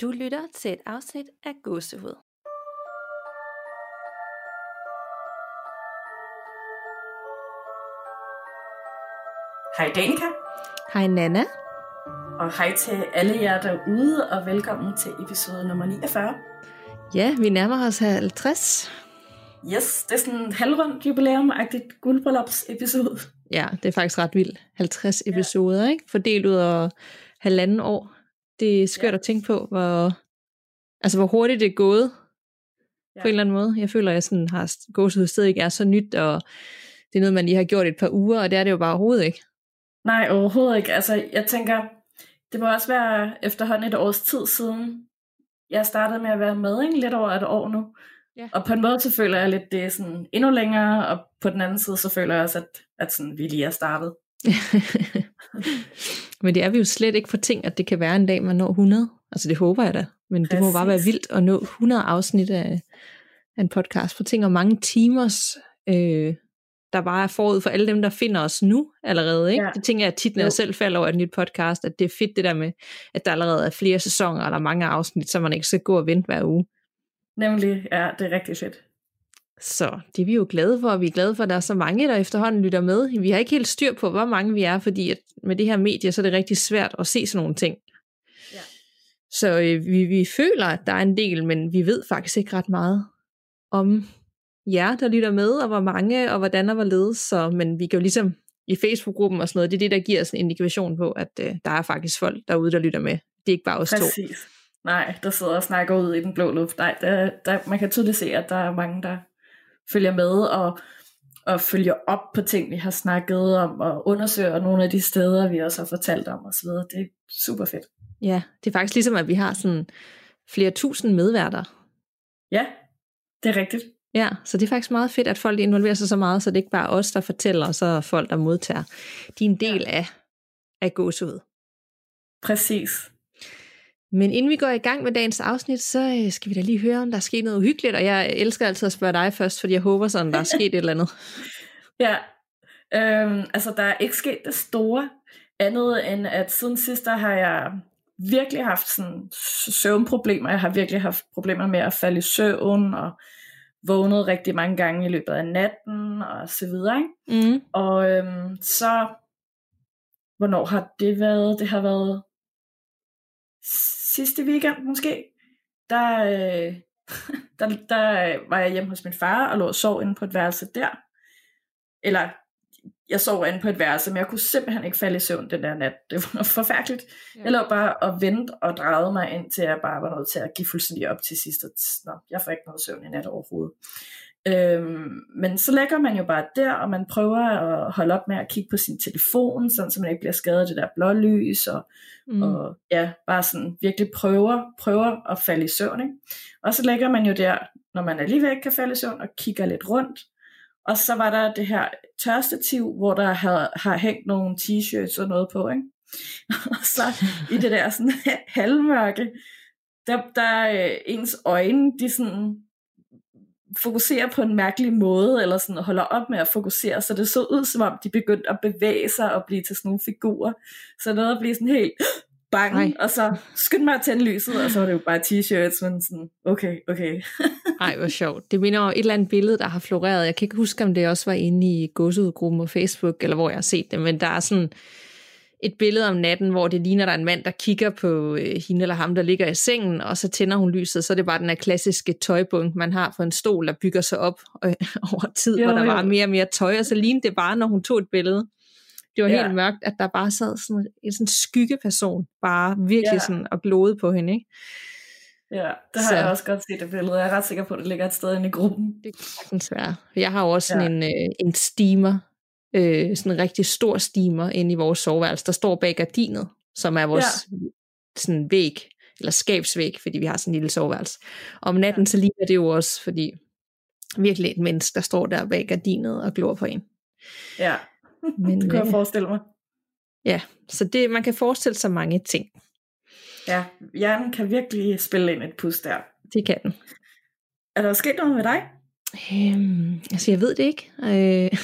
Du lytter til et afsnit af Gåsehud. Hej Danika, Hej Nana. og hej til alle jer derude, og velkommen til episode nummer 49. Ja, vi nærmer os 50. Yes, det er sådan en halvrundt jubilæum-agtigt guldbryllupsepisode. Ja, det er faktisk ret vildt. 50 episoder, ikke? Fordelt ud over halvanden år. Det er skørt Ja. at tænke på, hvor, altså, hvor hurtigt det er gået. Ja. På en eller anden måde. Jeg føler, at jeg sådan har gåsehud stadig ikke er så nyt, og det er noget, man lige har gjort et par uger, og det er det jo bare overhovedet ikke. Nej, overhovedet ikke. Altså, jeg tænker, det må også være efterhånden et års tid siden, jeg startede med at være med, ikke? lidt over et år nu. Ja. Og på en måde, så føler jeg lidt, det er sådan endnu længere, og på den anden side, så føler jeg også, at, at sådan, vi lige er startet. Men det er vi jo slet ikke for ting, at det kan være en dag, man når 100. Altså det håber jeg da. Men det må bare være Præcis. vildt at nå 100 afsnit af, af en podcast. For ting og mange timers, øh, der bare er forud for alle dem, der finder os nu allerede. Ikke? Ja. Det tænker jeg tit, når jeg selv falder over et nyt podcast, at det er fedt det der med, at der allerede er flere sæsoner eller mange afsnit, så man ikke skal gå og vente hver uge. Nemlig, ja, det er rigtig fedt. Så det er vi jo glade for, og vi er glade for, at der er så mange, der efterhånden lytter med. Vi har ikke helt styr på, hvor mange vi er, fordi at med det her medie, så er det rigtig svært at se sådan nogle ting. Ja. Så øh, vi, vi føler, at der er en del, men vi ved faktisk ikke ret meget om jer, der lytter med, og hvor mange, og hvordan og hvorledes. Så, men vi kan jo ligesom i Facebook-gruppen og sådan noget, det er det, der giver os en indikation på, at øh, der er faktisk folk derude, der lytter med. Det er ikke bare os to. Præcis. Nej, der sidder og snakker ud i den blå luft. Nej, der, der, man kan tydeligt se, at der er mange, der følger med og, og følger op på ting, vi har snakket om, og undersøger nogle af de steder, vi også har fortalt om osv. Det er super fedt. Ja, det er faktisk ligesom, at vi har sådan flere tusind medværter, Ja, det er rigtigt. Ja, så det er faktisk meget fedt, at folk involverer sig så meget, så det er ikke bare os, der fortæller, og så er folk, der modtager. De er en del af, af gåsehud. Præcis. Men inden vi går i gang med dagens afsnit, så øh, skal vi da lige høre, om der er sket noget uhyggeligt, og jeg elsker altid at spørge dig først, fordi jeg håber sådan, der er sket et eller andet. Ja, øhm, altså der er ikke sket det store, andet end at siden sidst, der har jeg virkelig haft sådan søvnproblemer. Jeg har virkelig haft problemer med at falde i søvn, og vågnet rigtig mange gange i løbet af natten, og så videre. Ikke? Mm. Og øhm, så, hvornår har det været? Det har været sidste weekend måske. Der, øh, der, der var jeg hjemme hos min far og lå og sov inde på et værelse der. Eller jeg sov inde på et værelse, men jeg kunne simpelthen ikke falde i søvn den der nat. Det var forfærdeligt. Ja. Jeg lå bare og vente og drejede mig ind til jeg bare var nødt til at give fuldstændig op til sidst. Og Nå, jeg får ikke noget søvn i nat overhovedet. Øhm, men så lægger man jo bare der, og man prøver at holde op med at kigge på sin telefon, sådan så man ikke bliver skadet af det der blålys, og, Mm. og ja, bare sådan virkelig prøver, prøver at falde i søvn. Ikke? Og så lægger man jo der, når man alligevel ikke kan falde i søvn, og kigger lidt rundt. Og så var der det her tørstativ, hvor der har, har hængt nogle t-shirts og noget på. Ikke? og så i det der sådan halvmørke, der, der øh, ens øjne, de sådan fokuserer på en mærkelig måde, eller sådan holder op med at fokusere, så det så ud som om, de begyndte at bevæge sig og blive til sådan nogle figurer. Så noget at blive sådan helt bange, Ej. og så skyndte mig at tænde lyset, og så var det jo bare t-shirts, men sådan, okay, okay. Ej, hvor sjovt. Det minder om et eller andet billede, der har floreret. Jeg kan ikke huske, om det også var inde i gåsehudgruppen på Facebook, eller hvor jeg har set det, men der er sådan et billede om natten, hvor det ligner, der er en mand, der kigger på øh, hende eller ham, der ligger i sengen, og så tænder hun lyset, så er det bare den her klassiske tøjbunk, man har på en stol, der bygger sig op øh, over tid, Jo, hvor der jo. var mere og mere tøj, og så lignede det bare, når hun tog et billede. Det var Ja. helt mørkt, at der bare sad sådan en sådan skyggeperson, bare virkelig Ja. sådan og glode på hende, ikke? Ja, det har Så- jeg også godt set det billede. Jeg er ret sikker på, at det ligger et sted inde i gruppen. Det kan sagtens være. Jeg har jo også sådan Ja. en, øh, en steamer, øh, sådan en rigtig stor steamer inde i vores soveværelse, der står bag gardinet, som er vores ja. sådan væg, eller skabsvæg, fordi vi har sådan en lille soveværelse. Om natten, så ligner det jo også, fordi virkelig et menneske, der står der bag gardinet og glor på en. Ja, Men, det kan jeg øh, forestille mig. Ja, så det, man kan forestille sig mange ting. Ja, hjernen kan virkelig spille ind et pus der. Det kan den. Er der sket noget med dig? Øhm, altså, jeg ved det ikke. Øh,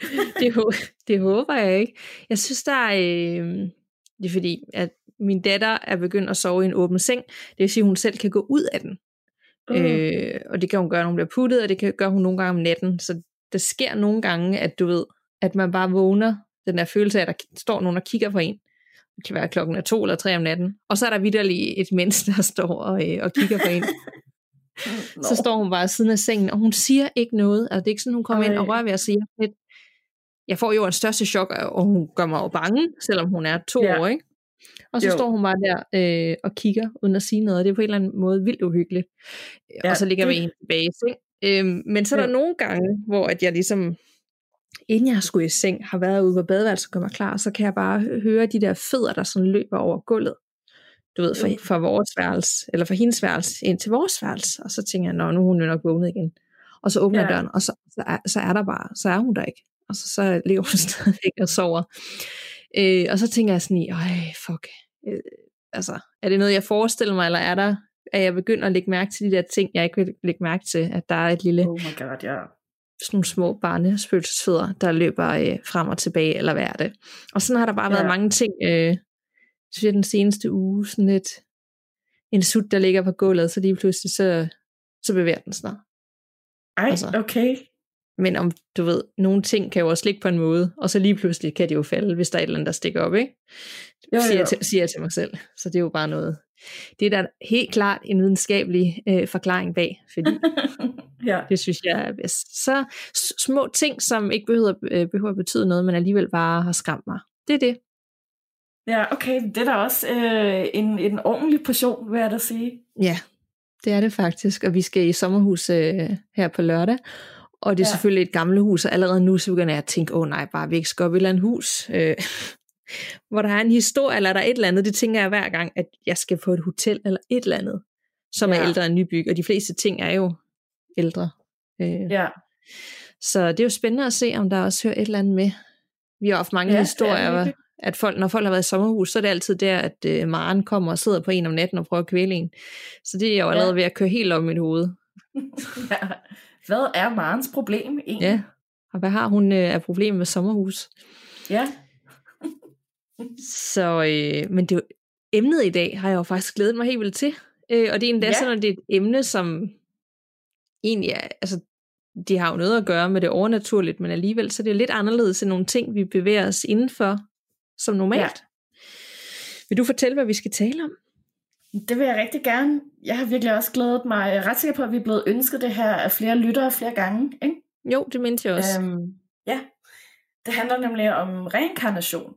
det, hå- det håber jeg ikke. Jeg synes, der er... Øh, det er fordi, at min datter er begyndt at sove i en åben seng. Det vil sige, at hun selv kan gå ud af den. Mm. Øh, og det kan hun gøre, når hun bliver puttet, og det kan gøre hun nogle gange om natten. Så der sker nogle gange, at du ved, at man bare vågner, den der følelse af, at der står nogen og kigger på en. Det kan være klokken er to eller tre om natten. Og så er der vidderlig et menneske, der står og, øh, og kigger på en. no. Så står hun bare siden af sengen, og hun siger ikke noget. Altså, det er ikke sådan, hun kommer Ej. ind og rører ved at sige lidt. Jeg får jo en største chok, og hun gør mig jo bange, selvom hun er to ja. år, ikke? Og så jo. står hun bare der øh, og kigger, uden at sige noget, og det er på en eller anden måde vildt uhyggeligt. Ja, og så ligger det... vi en tilbage ikke? Øhm, men så er der ja. nogle gange, hvor at jeg ligesom, inden jeg skulle i seng, har været ude på badeværelset og gør mig klar, så kan jeg bare høre de der fødder, der sådan løber over gulvet. Du ved, fra, fra vores værelse, eller fra hendes værelse ind til vores værelse. Og så tænker jeg, nå, nu er hun jo nok vågnet igen. Og så åbner ja. døren, og så, så, er, så er der bare, så er hun der ikke. Og så, så ligger hun stadigvæk og sover. Øh, og så tænker jeg sådan i, øj, fuck. Øh, altså, er det noget, jeg forestiller mig, eller er der, at jeg begynder at lægge mærke til de der ting, jeg ikke vil lægge mærke til, at der er et lille, oh my God, ja. sådan nogle små barnespøgelsesfødder, der løber øh, frem og tilbage, eller hvad er det. Og sådan har der bare ja. været mange ting, øh, synes jeg, den seneste uge, sådan lidt, en sut, der ligger på gulvet, så lige pludselig, så, så bevæger den snart. Ej, altså. okay. Men om du ved, nogle ting kan jo også ligge på en måde, og så lige pludselig kan det jo falde, hvis der er et eller andet, der stikker op, ikke? Jo, jo. Siger, jeg til, siger jeg til mig selv. Så det er jo bare noget. Det er da helt klart en videnskabelig øh, forklaring bag, fordi ja. det synes jeg er bedst. Så små ting, som ikke behøver, øh, behøver at betyde noget, men alligevel bare har skræmt mig. Det er det. Ja, okay. Det er da også øh, en, en ordentlig portion, vil jeg da sige. Ja, det er det faktisk. Og vi skal i sommerhus øh, her på lørdag. Og det er ja. selvfølgelig et gammelt hus, og allerede nu så begynder jeg at tænke, åh oh, nej, bare vi ikke skal op i et eller andet hus, øh, hvor der er en historie, eller der er et eller andet. Det tænker jeg hver gang, at jeg skal på et hotel eller et eller andet, som ja. er ældre end nybyg. Og de fleste ting er jo ældre. Øh, ja. Så det er jo spændende at se, om der også hører et eller andet med. Vi har haft mange ja, historier, ja, at folk, når folk har været i sommerhus, så er det altid der, at øh, Maren kommer og sidder på en om natten og prøver at kvæle en. Så det er jo allerede ja. ved at køre helt om mit hoved. ja. Hvad er Marens problem egentlig? Ja, og hvad har hun øh, af problemer med sommerhus? Ja. så, øh, men det emnet i dag har jeg jo faktisk glædet mig helt vildt til. Øh, og det er endda ja. sådan, at det er et emne, som egentlig er, altså, de har jo noget at gøre med det overnaturligt, men alligevel så er det lidt anderledes end nogle ting, vi bevæger os indenfor som normalt. Ja. Vil du fortælle, hvad vi skal tale om? Det vil jeg rigtig gerne. Jeg har virkelig også glædet mig. Jeg er ret sikker på, at vi er blevet ønsket det her af flere lyttere flere gange. Ikke? Jo, det mente jeg også. Øhm, ja, det handler nemlig om reinkarnation.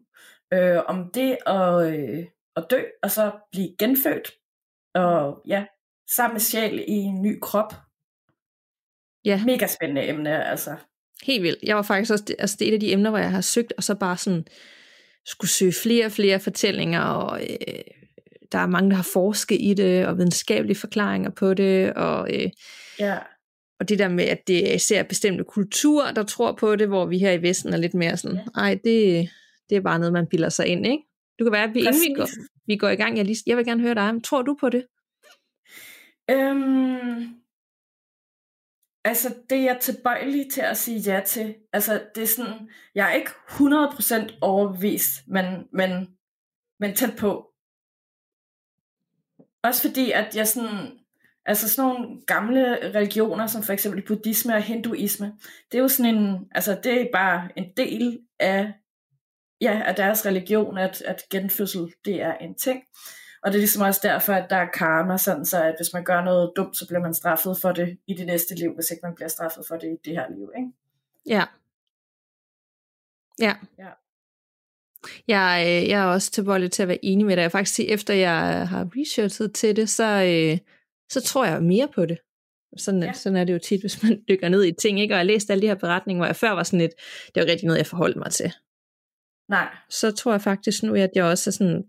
Øh, om det at, øh, at dø, og så blive genfødt. Og ja, sammen med sjæl i en ny krop. Ja. Mega spændende emne, altså. Helt vildt. Jeg var faktisk også, altså det er et af de emner, hvor jeg har søgt, og så bare sådan skulle søge flere og flere fortællinger, og øh, der er mange, der har forsket i det, og videnskabelige forklaringer på det, og, øh, ja. og det der med, at det er især bestemte kulturer, der tror på det, hvor vi her i Vesten er lidt mere sådan, ja. ej, det, det er bare noget, man bilder sig ind, ikke? Du kan være, at vi, inden vi går, vi går i gang, jeg, lige, jeg vil gerne høre dig, tror du på det? Øhm, altså, det er jeg tilbøjelig til at sige ja til. Altså, det er sådan, jeg er ikke 100% overbevist, men, men, men tæt på. Også fordi, at jeg sådan, altså sådan nogle gamle religioner, som for eksempel buddhisme og hinduisme, det er jo sådan en, altså det er bare en del af, ja, af deres religion, at, at genfødsel, det er en ting. Og det er ligesom også derfor, at der er karma, sådan så at hvis man gør noget dumt, så bliver man straffet for det i det næste liv, hvis ikke man bliver straffet for det i det her liv, ikke? Ja. Ja. ja. Jeg, øh, jeg er også tilbøjelig til at være enig med dig. Jeg faktisk sige, efter jeg har researchet til det, så, øh, så tror jeg mere på det. Sådan, ja. sådan er det jo tit, hvis man dykker ned i ting. Ikke? Og jeg har læst alle de her beretninger, hvor jeg før var sådan lidt, det var rigtig noget, jeg forholdt mig til. Nej. Så tror jeg faktisk nu, at jeg også er, sådan,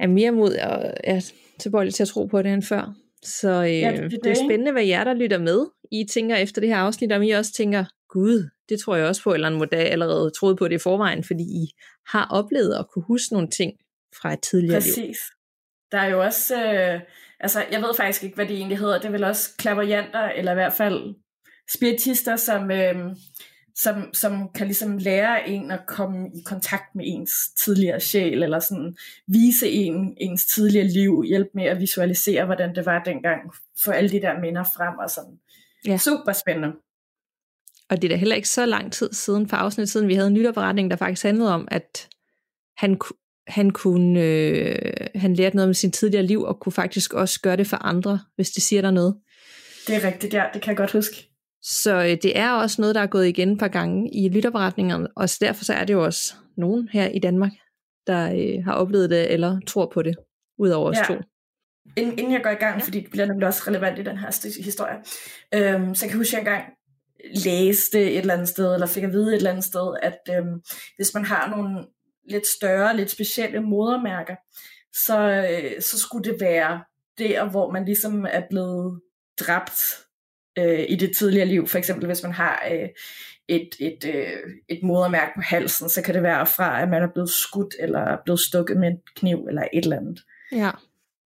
er mere mod og er tilbøjelig til at tro på det end før. Så øh, ja, det, det, det er spændende, hvad jer, der lytter med, I tænker efter det her afsnit, om I også tænker, gud, det tror jeg også på, eller en måde allerede troede på det i forvejen, fordi I har oplevet at kunne huske nogle ting fra et tidligere Præcis. liv. Præcis. Der er jo også, øh, altså jeg ved faktisk ikke, hvad det egentlig hedder, det er vel også klaverjanter, eller i hvert fald spiritister, som, øh, som, som kan ligesom lære en at komme i kontakt med ens tidligere sjæl, eller sådan vise en ens tidligere liv, hjælpe med at visualisere, hvordan det var dengang, få alle de der minder frem, og sådan. Ja. Super spændende. Og det er da heller ikke så lang tid siden, for afsnit siden, vi havde en nytårsberetning, der faktisk handlede om, at han, han kunne, øh, han lærte noget om sin tidligere liv, og kunne faktisk også gøre det for andre, hvis det siger der noget. Det er rigtigt, ja, det kan jeg godt huske. Så øh, det er også noget, der er gået igen et par gange i lytterberetningerne, og derfor så er det jo også nogen her i Danmark, der øh, har oplevet det, eller tror på det, udover os ja. to. Inden, inden jeg går i gang, ja. fordi det bliver nemlig også relevant i den her historie, øhm, så jeg kan huske, at jeg engang læste et eller andet sted, eller fik at vide et eller andet sted, at øhm, hvis man har nogle lidt større, lidt specielle modermærker, så, øh, så skulle det være der, hvor man ligesom er blevet dræbt øh, i det tidligere liv. For eksempel hvis man har øh, et, et, øh, et modermærke på halsen, så kan det være fra, at man er blevet skudt, eller blevet stukket med en kniv, eller et eller andet. Ja.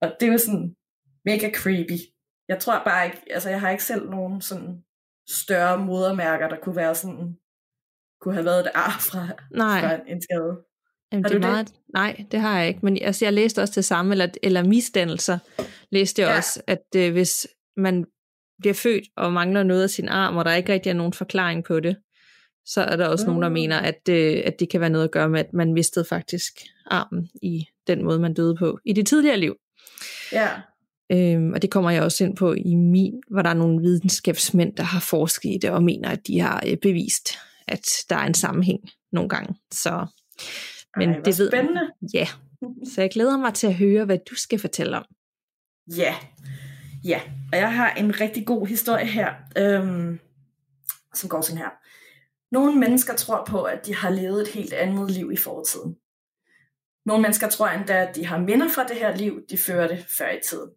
Og det var sådan mega creepy. Jeg tror bare ikke, altså jeg har ikke selv nogen sådan større modermærker, der kunne være sådan, kunne have været et ar fra, Nej. fra en skade. Jamen, har det er meget, det? Nej, det har jeg ikke. Men altså, jeg læste også det samme, eller, eller misdannelser læste jeg ja. også, at øh, hvis man bliver født og mangler noget af sin arm, og der ikke rigtig er nogen forklaring på det, så er der også mm. nogen, der mener, at, øh, at det kan være noget at gøre med, at man mistede faktisk armen i den måde, man døde på i det tidligere liv. Ja. Øhm, og det kommer jeg også ind på i min, hvor der er nogle videnskabsmænd, der har forsket i det, og mener, at de har øh, bevist, at der er en sammenhæng nogle gange. Så, men Ej, det ved spændende. Ja, så jeg glæder mig til at høre, hvad du skal fortælle om. Ja, Ja, og jeg har en rigtig god historie her, øhm, som går sådan her. Nogle mennesker tror på, at de har levet et helt andet liv i fortiden. Nogle mennesker tror endda, at de har minder fra det her liv, de førte før i tiden.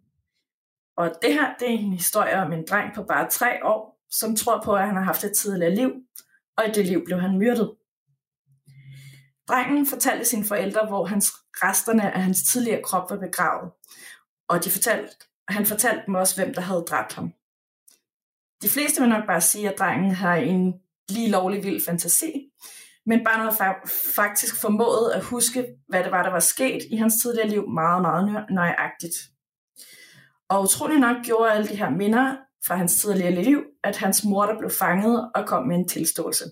Og det her, det er en historie om en dreng på bare tre år, som tror på, at han har haft et tidligere liv, og i det liv blev han myrdet. Drengen fortalte sine forældre, hvor hans resterne af hans tidligere krop var begravet. Og de fortalte, han fortalte dem også, hvem der havde dræbt ham. De fleste vil nok bare sige, at drengen har en lige lovlig vild fantasi, men bare noget faktisk formået at huske, hvad det var, der var sket i hans tidligere liv meget, meget nøjagtigt. Og utrolig nok gjorde alle de her minder fra hans tidligere liv, at hans mor der blev fanget og kom med en tilståelse.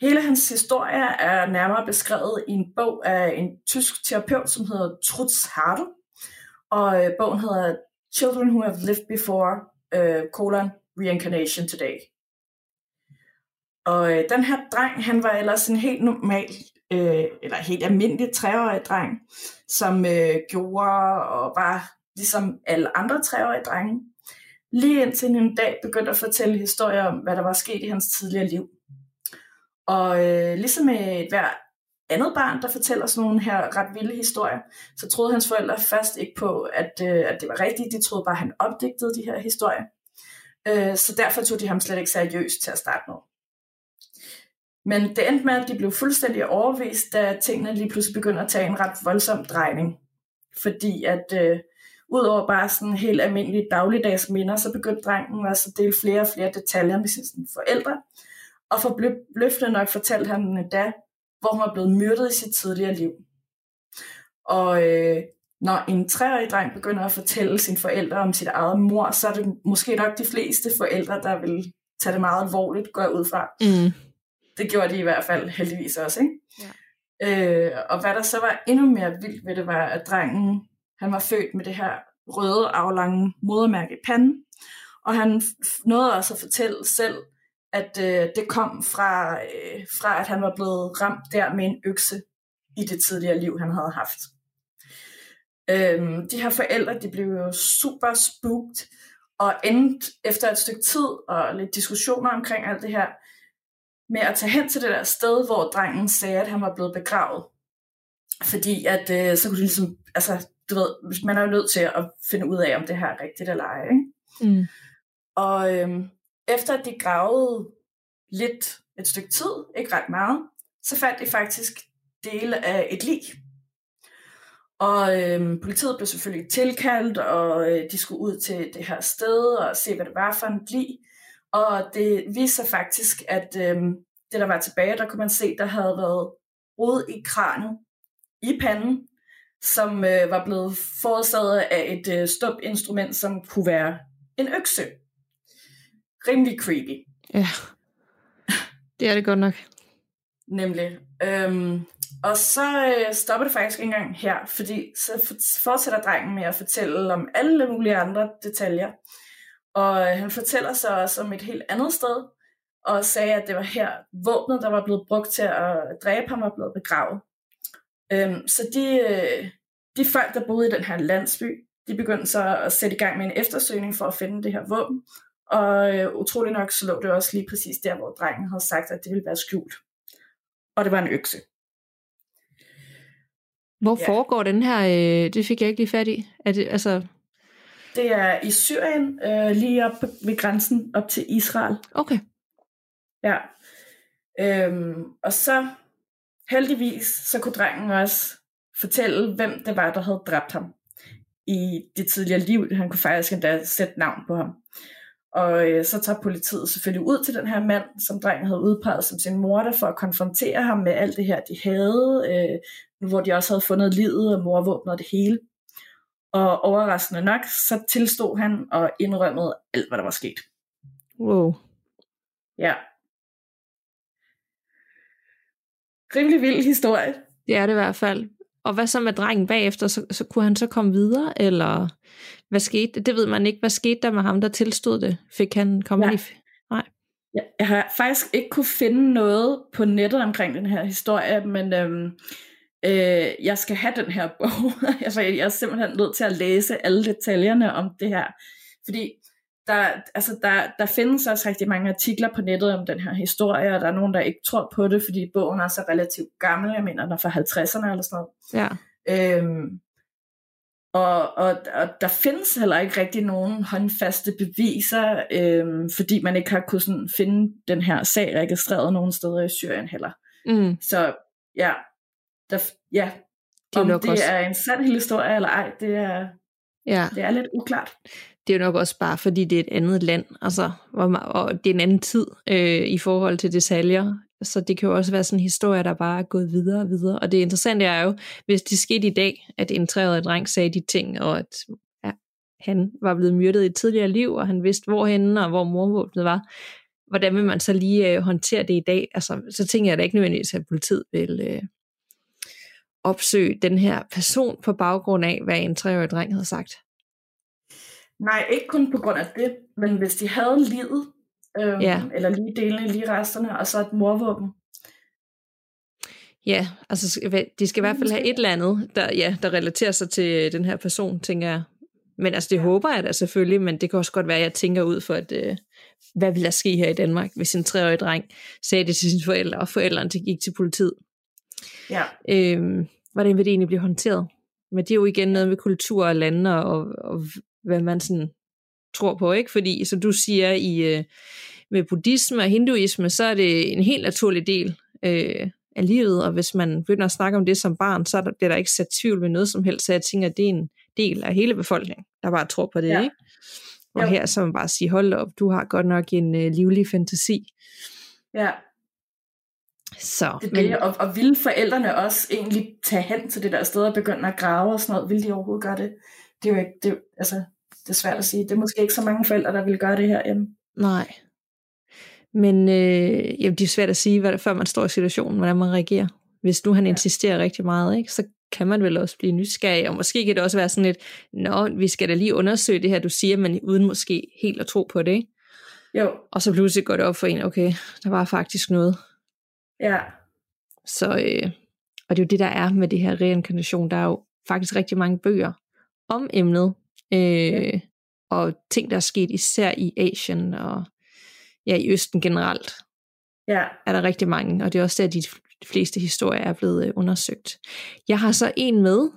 Hele hans historie er nærmere beskrevet i en bog af en tysk terapeut, som hedder Trutz Hardel, og øh, bogen hedder Children Who Have Lived Before, øh, colon, Reincarnation Today. Og øh, den her dreng, han var ellers en helt normal, øh, eller helt almindelig treårig dreng, som øh, gjorde og var ligesom alle andre treårige drenge. Lige indtil en dag begyndte at fortælle historier om, hvad der var sket i hans tidligere liv. Og øh, ligesom med hver andet barn, der fortæller sådan nogle her ret vilde historier, så troede hans forældre først ikke på, at, øh, at det var rigtigt. De troede bare, at han opdigtede de her historier. Øh, så derfor tog de ham slet ikke seriøst til at starte med. Men det endte med, at de blev fuldstændig overvist, da tingene lige pludselig begyndte at tage en ret voldsom drejning. Fordi at øh, udover bare sådan helt almindelige dagligdags minder, så begyndte drengen også at dele flere og flere detaljer med sine forældre. Og for bløffende nok fortalte han endda, hvor hun var blevet myrdet i sit tidligere liv. Og øh, når en treårig dreng begynder at fortælle sine forældre om sit eget mor, så er det måske nok de fleste forældre, der vil tage det meget alvorligt, går ud fra. Mm. Det gjorde de i hvert fald heldigvis også, ikke? Ja. Øh, og hvad der så var endnu mere vildt ved det, var, at drengen, han var født med det her røde, aflange modermærke i panden, og han nåede også at fortælle selv, at øh, det kom fra, øh, fra, at han var blevet ramt der med en økse i det tidligere liv, han havde haft. Øhm, de her forældre, de blev jo super spooked, og endte efter et stykke tid og lidt diskussioner omkring alt det her, med at tage hen til det der sted, hvor drengen sagde, at han var blevet begravet. Fordi at øh, så kunne de ligesom, altså du ved, man er jo nødt til at finde ud af, om det her er rigtigt eller ej. Ikke? Mm. Og øhm, efter at de gravede lidt et stykke tid, ikke ret meget, så fandt de faktisk dele af et lig. Og øhm, politiet blev selvfølgelig tilkaldt, og øh, de skulle ud til det her sted og se, hvad det var for en lig. Og det viste sig faktisk, at øhm, det der var tilbage, der kunne man se, der havde været rod i kranen, i panden, som øh, var blevet forårsaget af et øh, stup instrument, som kunne være en økse. Rimelig creepy. Ja, det er det godt nok. Nemlig. Øhm, og så øh, stopper det faktisk ikke engang her, fordi så fortsætter drengen med at fortælle om alle mulige andre detaljer. Og øh, han fortæller så også om et helt andet sted, og sagde, at det var her våbnet, der var blevet brugt til at dræbe ham, var blevet begravet. Øhm, så de, øh, de folk, der boede i den her landsby, de begyndte så at sætte i gang med en eftersøgning for at finde det her våben. Og øh, utrolig nok så lå det også lige præcis der, hvor drengen havde sagt, at det ville være skjult. Og det var en økse. Hvor ja. foregår den her, øh, det fik jeg ikke lige fat i. Er det, altså... det er i Syrien, øh, lige op ved grænsen op til Israel. Okay. Ja. Øhm, og så heldigvis, så kunne drengen også fortælle, hvem det var, der havde dræbt ham i det tidligere liv. Han kunne faktisk endda sætte navn på ham. Og øh, så tager politiet selvfølgelig ud til den her mand, som drengen havde udpeget som sin morder, for at konfrontere ham med alt det her, de havde, øh, nu hvor de også havde fundet livet og morvåbnet og det hele. Og overraskende nok, så tilstod han og indrømmede alt, hvad der var sket. Wow. Ja. Rimelig vild historie. Det er det i hvert fald. Og hvad så med drengen bagefter? Så, så kunne han så komme videre, eller hvad skete? Det ved man ikke. Hvad skete der med ham, der tilstod det? Fik han komme i... Nej. Ja, jeg har faktisk ikke kunne finde noget på nettet omkring den her historie, men øhm, øh, jeg skal have den her bog. altså, jeg er simpelthen nødt til at læse alle detaljerne om det her. Fordi der, altså der, der findes også rigtig mange artikler på nettet om den her historie, og der er nogen, der ikke tror på det, fordi bogen er så relativt gammel. Jeg mener, den er fra 50'erne eller sådan noget. Ja. Øhm, og, og, og der findes heller ikke rigtig nogen håndfaste beviser, øhm, fordi man ikke har kunnet sådan finde den her sag registreret nogen steder i Syrien heller. Mm. Så ja, der, ja Det om det også- er en sand historie eller ej, det er, Ja, det er lidt uklart. det er jo nok også bare, fordi det er et andet land, altså, og det er en anden tid øh, i forhold til detaljer. Så det kan jo også være sådan en historie, der bare er gået videre og videre. Og det interessante er jo, hvis det skete i dag, at en treårig dreng sagde de ting, og at ja, han var blevet myrdet i et tidligere liv, og han vidste hvorhenne, og hvor morvåbnet var. Hvordan vil man så lige øh, håndtere det i dag? Altså, så tænker jeg da ikke nødvendigvis, at politiet vil øh, opsøge den her person på baggrund af, hvad en treårig dreng havde sagt. Nej, ikke kun på grund af det, men hvis de havde livet, øhm, Ja. eller lige delene, lige resterne, og så et morvåben. Ja, altså de skal i hvert fald have et eller andet, der, ja, der relaterer sig til den her person, tænker jeg. Men altså det ja. håber jeg da selvfølgelig, men det kan også godt være, at jeg tænker ud for, at øh, hvad vil der ske her i Danmark, hvis en treårig dreng sagde det til sine forældre, og forældrene gik til politiet. Ja, Øhm, hvordan vil det egentlig blive håndteret? Men det er jo igen noget med kultur og lande, og, og hvad man sådan tror på, ikke? Fordi, som du siger, i, øh, med buddhisme og hinduisme, så er det en helt naturlig del øh, af livet, og hvis man begynder at snakke om det som barn, så er der, bliver der ikke sat tvivl ved noget som helst, så jeg tænker, at det er en del af hele befolkningen, der bare tror på det, Ja. ikke? Og Jo. her så man bare sige, hold op, du har godt nok en øh, livlig fantasi. ja. Så, Det er det, og, og ville forældrene også egentlig tage hen til det der sted og begynde at grave og sådan noget? Vil de overhovedet gøre det? Det er jo ikke, det, altså, det er svært at sige. Det er måske ikke så mange forældre, der vil gøre det her hjemme. Nej. Men øh, jamen, det er svært at sige, hvad, før man står i situationen, hvordan man reagerer. Hvis nu han Ja. insisterer rigtig meget, ikke, så kan man vel også blive nysgerrig, og måske kan det også være sådan lidt, nå, vi skal da lige undersøge det her, du siger, men uden måske helt at tro på det, ikke? Jo, Og så pludselig går det op for en, okay, der var faktisk noget. Ja. Så, øh, og det er jo det, der er med det her reinkarnation. Der er jo faktisk rigtig mange bøger om emnet, øh, Ja. og ting, der er sket især i Asien og ja, i Østen generelt, Ja, er der rigtig mange, og det er også der, de de fleste historier er blevet øh, undersøgt. Jeg har så en med,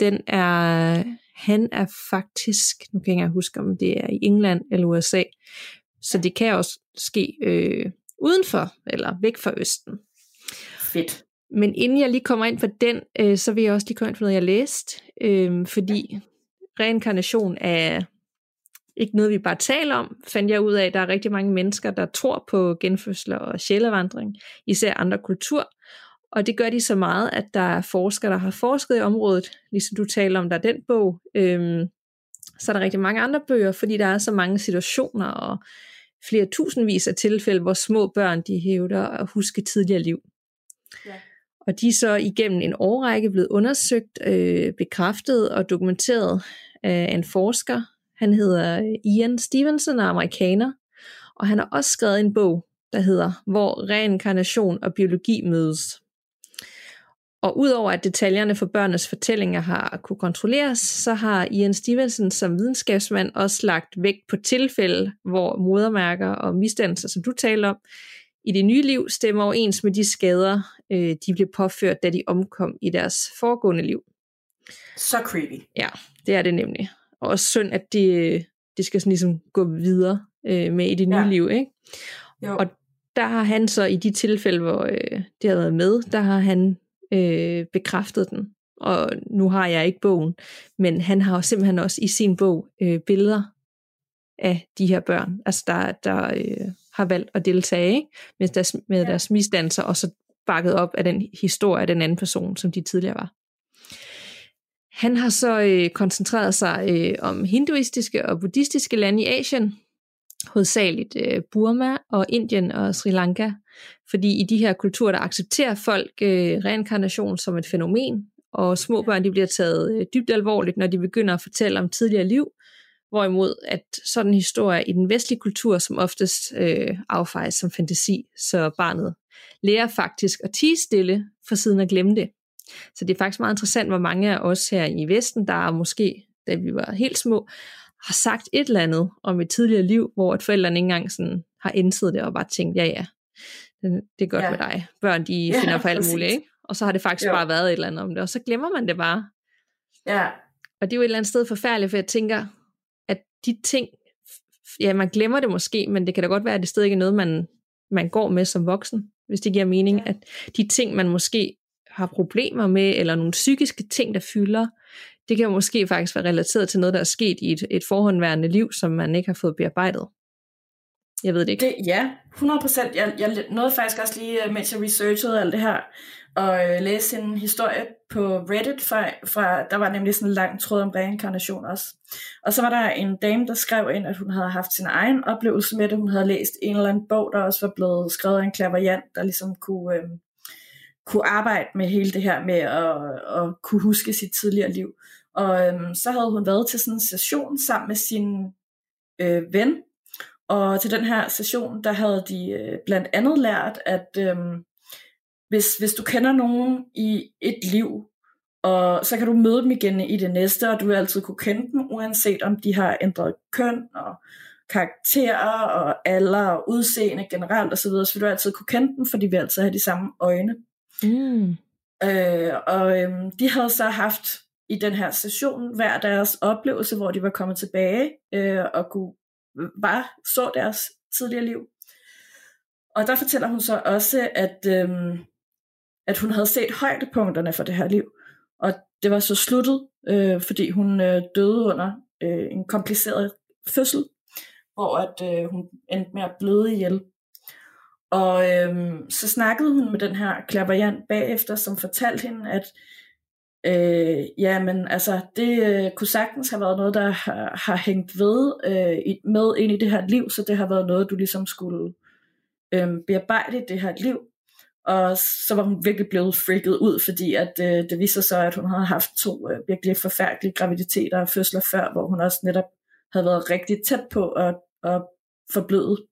den er, han er faktisk, nu kan jeg ikke huske, om det er i England eller USA, så det kan også ske øh, udenfor, eller væk fra Østen. Fedt. Men inden jeg lige kommer ind på den, øh, så vil jeg også lige komme ind på noget, jeg læste. Øh, fordi reinkarnation er ikke noget, vi bare taler om, fandt jeg ud af, at der er rigtig mange mennesker, der tror på genfødsler og sjælevandring, især andre kultur. Og det gør de så meget, at der er forskere, der har forsket i området, ligesom du taler om, der er den bog. Øhm, så er der rigtig mange andre bøger, fordi der er så mange situationer og flere tusindvis af tilfælde, hvor små børn de hævder at huske tidligere liv. Ja. Og de er så igennem en årrække blevet undersøgt, øh, bekræftet og dokumenteret af en forsker. Han hedder øh, Ian Stevenson og er amerikaner. Og han har også skrevet en bog, der hedder Hvor reinkarnation og biologi mødes. Og udover at detaljerne for børnenes fortællinger har kunne kontrolleres, så har Ian Stevenson som videnskabsmand også lagt vægt på tilfælde, hvor modermærker og misdannelser, som du taler om, i det nye liv stemmer overens med de skader, øh, de blev påført, da de omkom i deres foregående liv. Så creepy. Ja, det er det nemlig. Og også synd, at det, det skal sådan ligesom gå videre øh, med i det nye ja. liv. Ikke? Jo. Og der har han så i de tilfælde, hvor øh, det har været med, der har han øh, bekræftet den. Og nu har jeg ikke bogen, men han har simpelthen også i sin bog øh, billeder af de her børn, altså der, der øh, har valgt at deltage ikke? med, deres, med ja. deres misdannelser, og så bakket op af den historie af den anden person, som de tidligere var. Han har så øh, koncentreret sig øh, om hinduistiske og buddhistiske lande i Asien, hovedsageligt øh, Burma og Indien og Sri Lanka, fordi i de her kulturer, der accepterer folk øh, reinkarnation som et fænomen, og små børn de bliver taget øh, dybt alvorligt, når de begynder at fortælle om tidligere liv, hvorimod at sådan en historie i den vestlige kultur som oftest øh, affejes som fantasi, så barnet lærer faktisk at tige stille for siden at glemme det. Så det er faktisk meget interessant, hvor mange af os her i Vesten, der er måske, da vi var helt små, har sagt et eller andet om et tidligere liv, hvor et forældrene ikke engang sådan har indset det og bare tænkt, ja ja, det, er godt ja. med dig. Børn, de ja, finder på alt muligt, ikke? Og så har det faktisk jo. bare været et eller andet om det, og så glemmer man det bare. Ja. Og det er jo et eller andet sted forfærdeligt, for jeg tænker, at de ting, ja, man glemmer det måske, men det kan da godt være, at det stadig ikke er noget, man, man går med som voksen, hvis det giver mening, ja. at de ting, man måske har problemer med, eller nogle psykiske ting, der fylder, det kan måske faktisk være relateret til noget, der er sket i et, et forhåndværende liv, som man ikke har fået bearbejdet. Jeg ved det ikke. Det, ja, 100 procent. Jeg, jeg nåede faktisk også lige, øh, mens jeg researchede alt det her, og øh, læse en historie på Reddit, fra, fra, der var nemlig sådan en lang tråd om reinkarnation også. Og så var der en dame, der skrev ind, at hun havde haft sin egen oplevelse med det. Hun havde læst en eller anden bog, der også var blevet skrevet af en klaverjant, der ligesom kunne, øh, kunne arbejde med hele det her med at, at kunne huske sit tidligere liv. Og øhm, så havde hun været til sådan en session sammen med sin øh, ven, og til den her session, der havde de øh, blandt andet lært, at øh, hvis, hvis du kender nogen i et liv, og så kan du møde dem igen i det næste, og du vil altid kunne kende dem, uanset om de har ændret køn og karakterer og alder og udseende generelt osv., så, så vil du altid kunne kende dem, for de vil altid have de samme øjne. Mm. Øh, og øh, de havde så haft i den her session hver deres oplevelse, hvor de var kommet tilbage øh, og kunne var, så deres tidligere liv. Og der fortæller hun så også, at, øhm, at hun havde set højdepunkterne for det her liv. Og det var så sluttet, øh, fordi hun øh, døde under øh, en kompliceret fødsel, hvor at, øh, hun endte med at bløde ihjel. Og øh, så snakkede hun med den her klaverjant bagefter, som fortalte hende, at Øh, ja, men altså, det øh, kunne sagtens have været noget, der har, har hængt ved øh, i, med ind i det her liv, så det har været noget, du ligesom skulle øh, bearbejde i det her liv. Og så var hun virkelig blevet freaket ud, fordi at øh, det viser sig, at hun havde haft to øh, virkelig forfærdelige graviditeter og fødsler før, hvor hun også netop havde været rigtig tæt på at, at forbløde.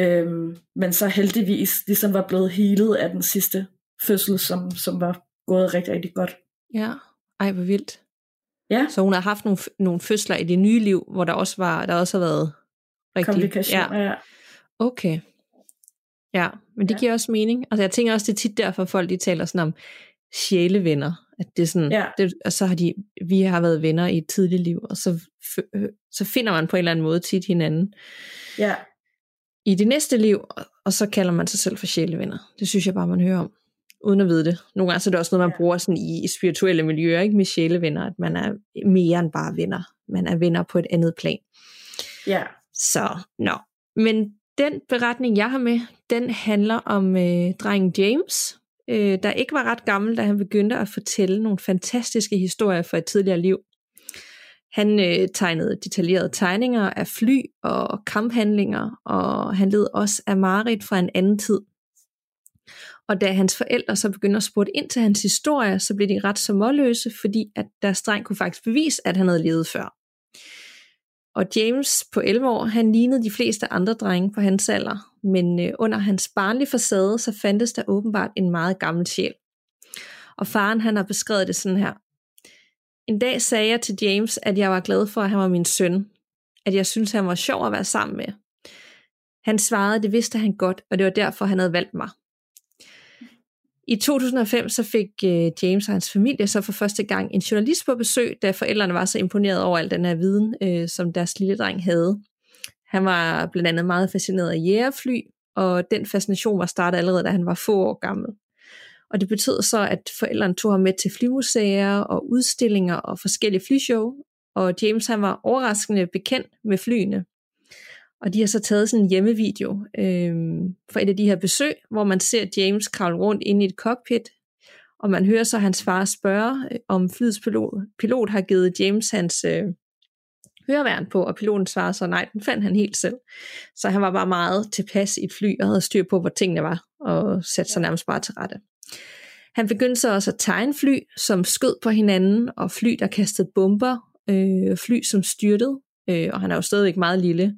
Øhm, men så heldigvis ligesom var blevet healet af den sidste fødsel, som, som var gået rigtig, rigtig godt. Ja, ej hvor vildt. Ja. Så hun har haft nogle, nogle fødsler i det nye liv, hvor der også var der også har været rigtig... Komplikationer, ja. ja. Okay. Ja, men det ja. giver også mening. Altså jeg tænker også, det er tit derfor, folk de taler sådan om sjælevenner. At det er sådan, ja. det, og så har de, vi har været venner i et tidligt liv, og så, øh, så finder man på en eller anden måde tit hinanden. Ja. I det næste liv, og så kalder man sig selv for sjælevenner. Det synes jeg bare, man hører om. uden at vide det. Nogle gange så er det også noget, man bruger sådan i, i spirituelle miljøer, ikke med sjælevenner, at man er mere end bare venner. Man er venner på et andet plan. Ja. Så, nå. Men den beretning, jeg har med, den handler om øh, drengen James, øh, der ikke var ret gammel, da han begyndte at fortælle nogle fantastiske historier fra et tidligere liv. Han øh, tegnede detaljerede tegninger af fly og kamphandlinger, og han led også af mareridt fra en anden tid. Og da hans forældre så begyndte at spurgte ind til hans historie, så blev de ret så målløse, fordi at deres dreng kunne faktisk bevise, at han havde levet før. Og James på 11 år, han lignede de fleste andre drenge på hans alder, men øh, under hans barnlige facade, så fandtes der åbenbart en meget gammel sjæl. Og faren han har beskrevet det sådan her. En dag sagde jeg til James, at jeg var glad for, at han var min søn. At jeg syntes, han var sjov at være sammen med. Han svarede, at det vidste han godt, og det var derfor, han havde valgt mig. I 2005 så fik øh, James og hans familie så for første gang en journalist på besøg, da forældrene var så imponeret over al den her viden, øh, som deres lille dreng havde. Han var blandt andet meget fascineret af jægerfly, og den fascination var startet allerede, da han var få år gammel. Og det betød så, at forældrene tog ham med til flymuseer og udstillinger og forskellige flyshow, og James han var overraskende bekendt med flyene. Og de har så taget sådan en hjemmevideo øh, for et af de her besøg, hvor man ser James kravle rundt ind i et cockpit, og man hører så hans far spørge, øh, om flyets pilot, pilot har givet James hans øh, høreværn på, og piloten svarer så, nej, den fandt han helt selv. Så han var bare meget tilpas i et fly, og havde styr på, hvor tingene var, og satte sig nærmest bare til rette. Han begyndte så også at tegne fly, som skød på hinanden, og fly, der kastede bomber, øh, fly, som styrtede, øh, og han er jo stadigvæk meget lille.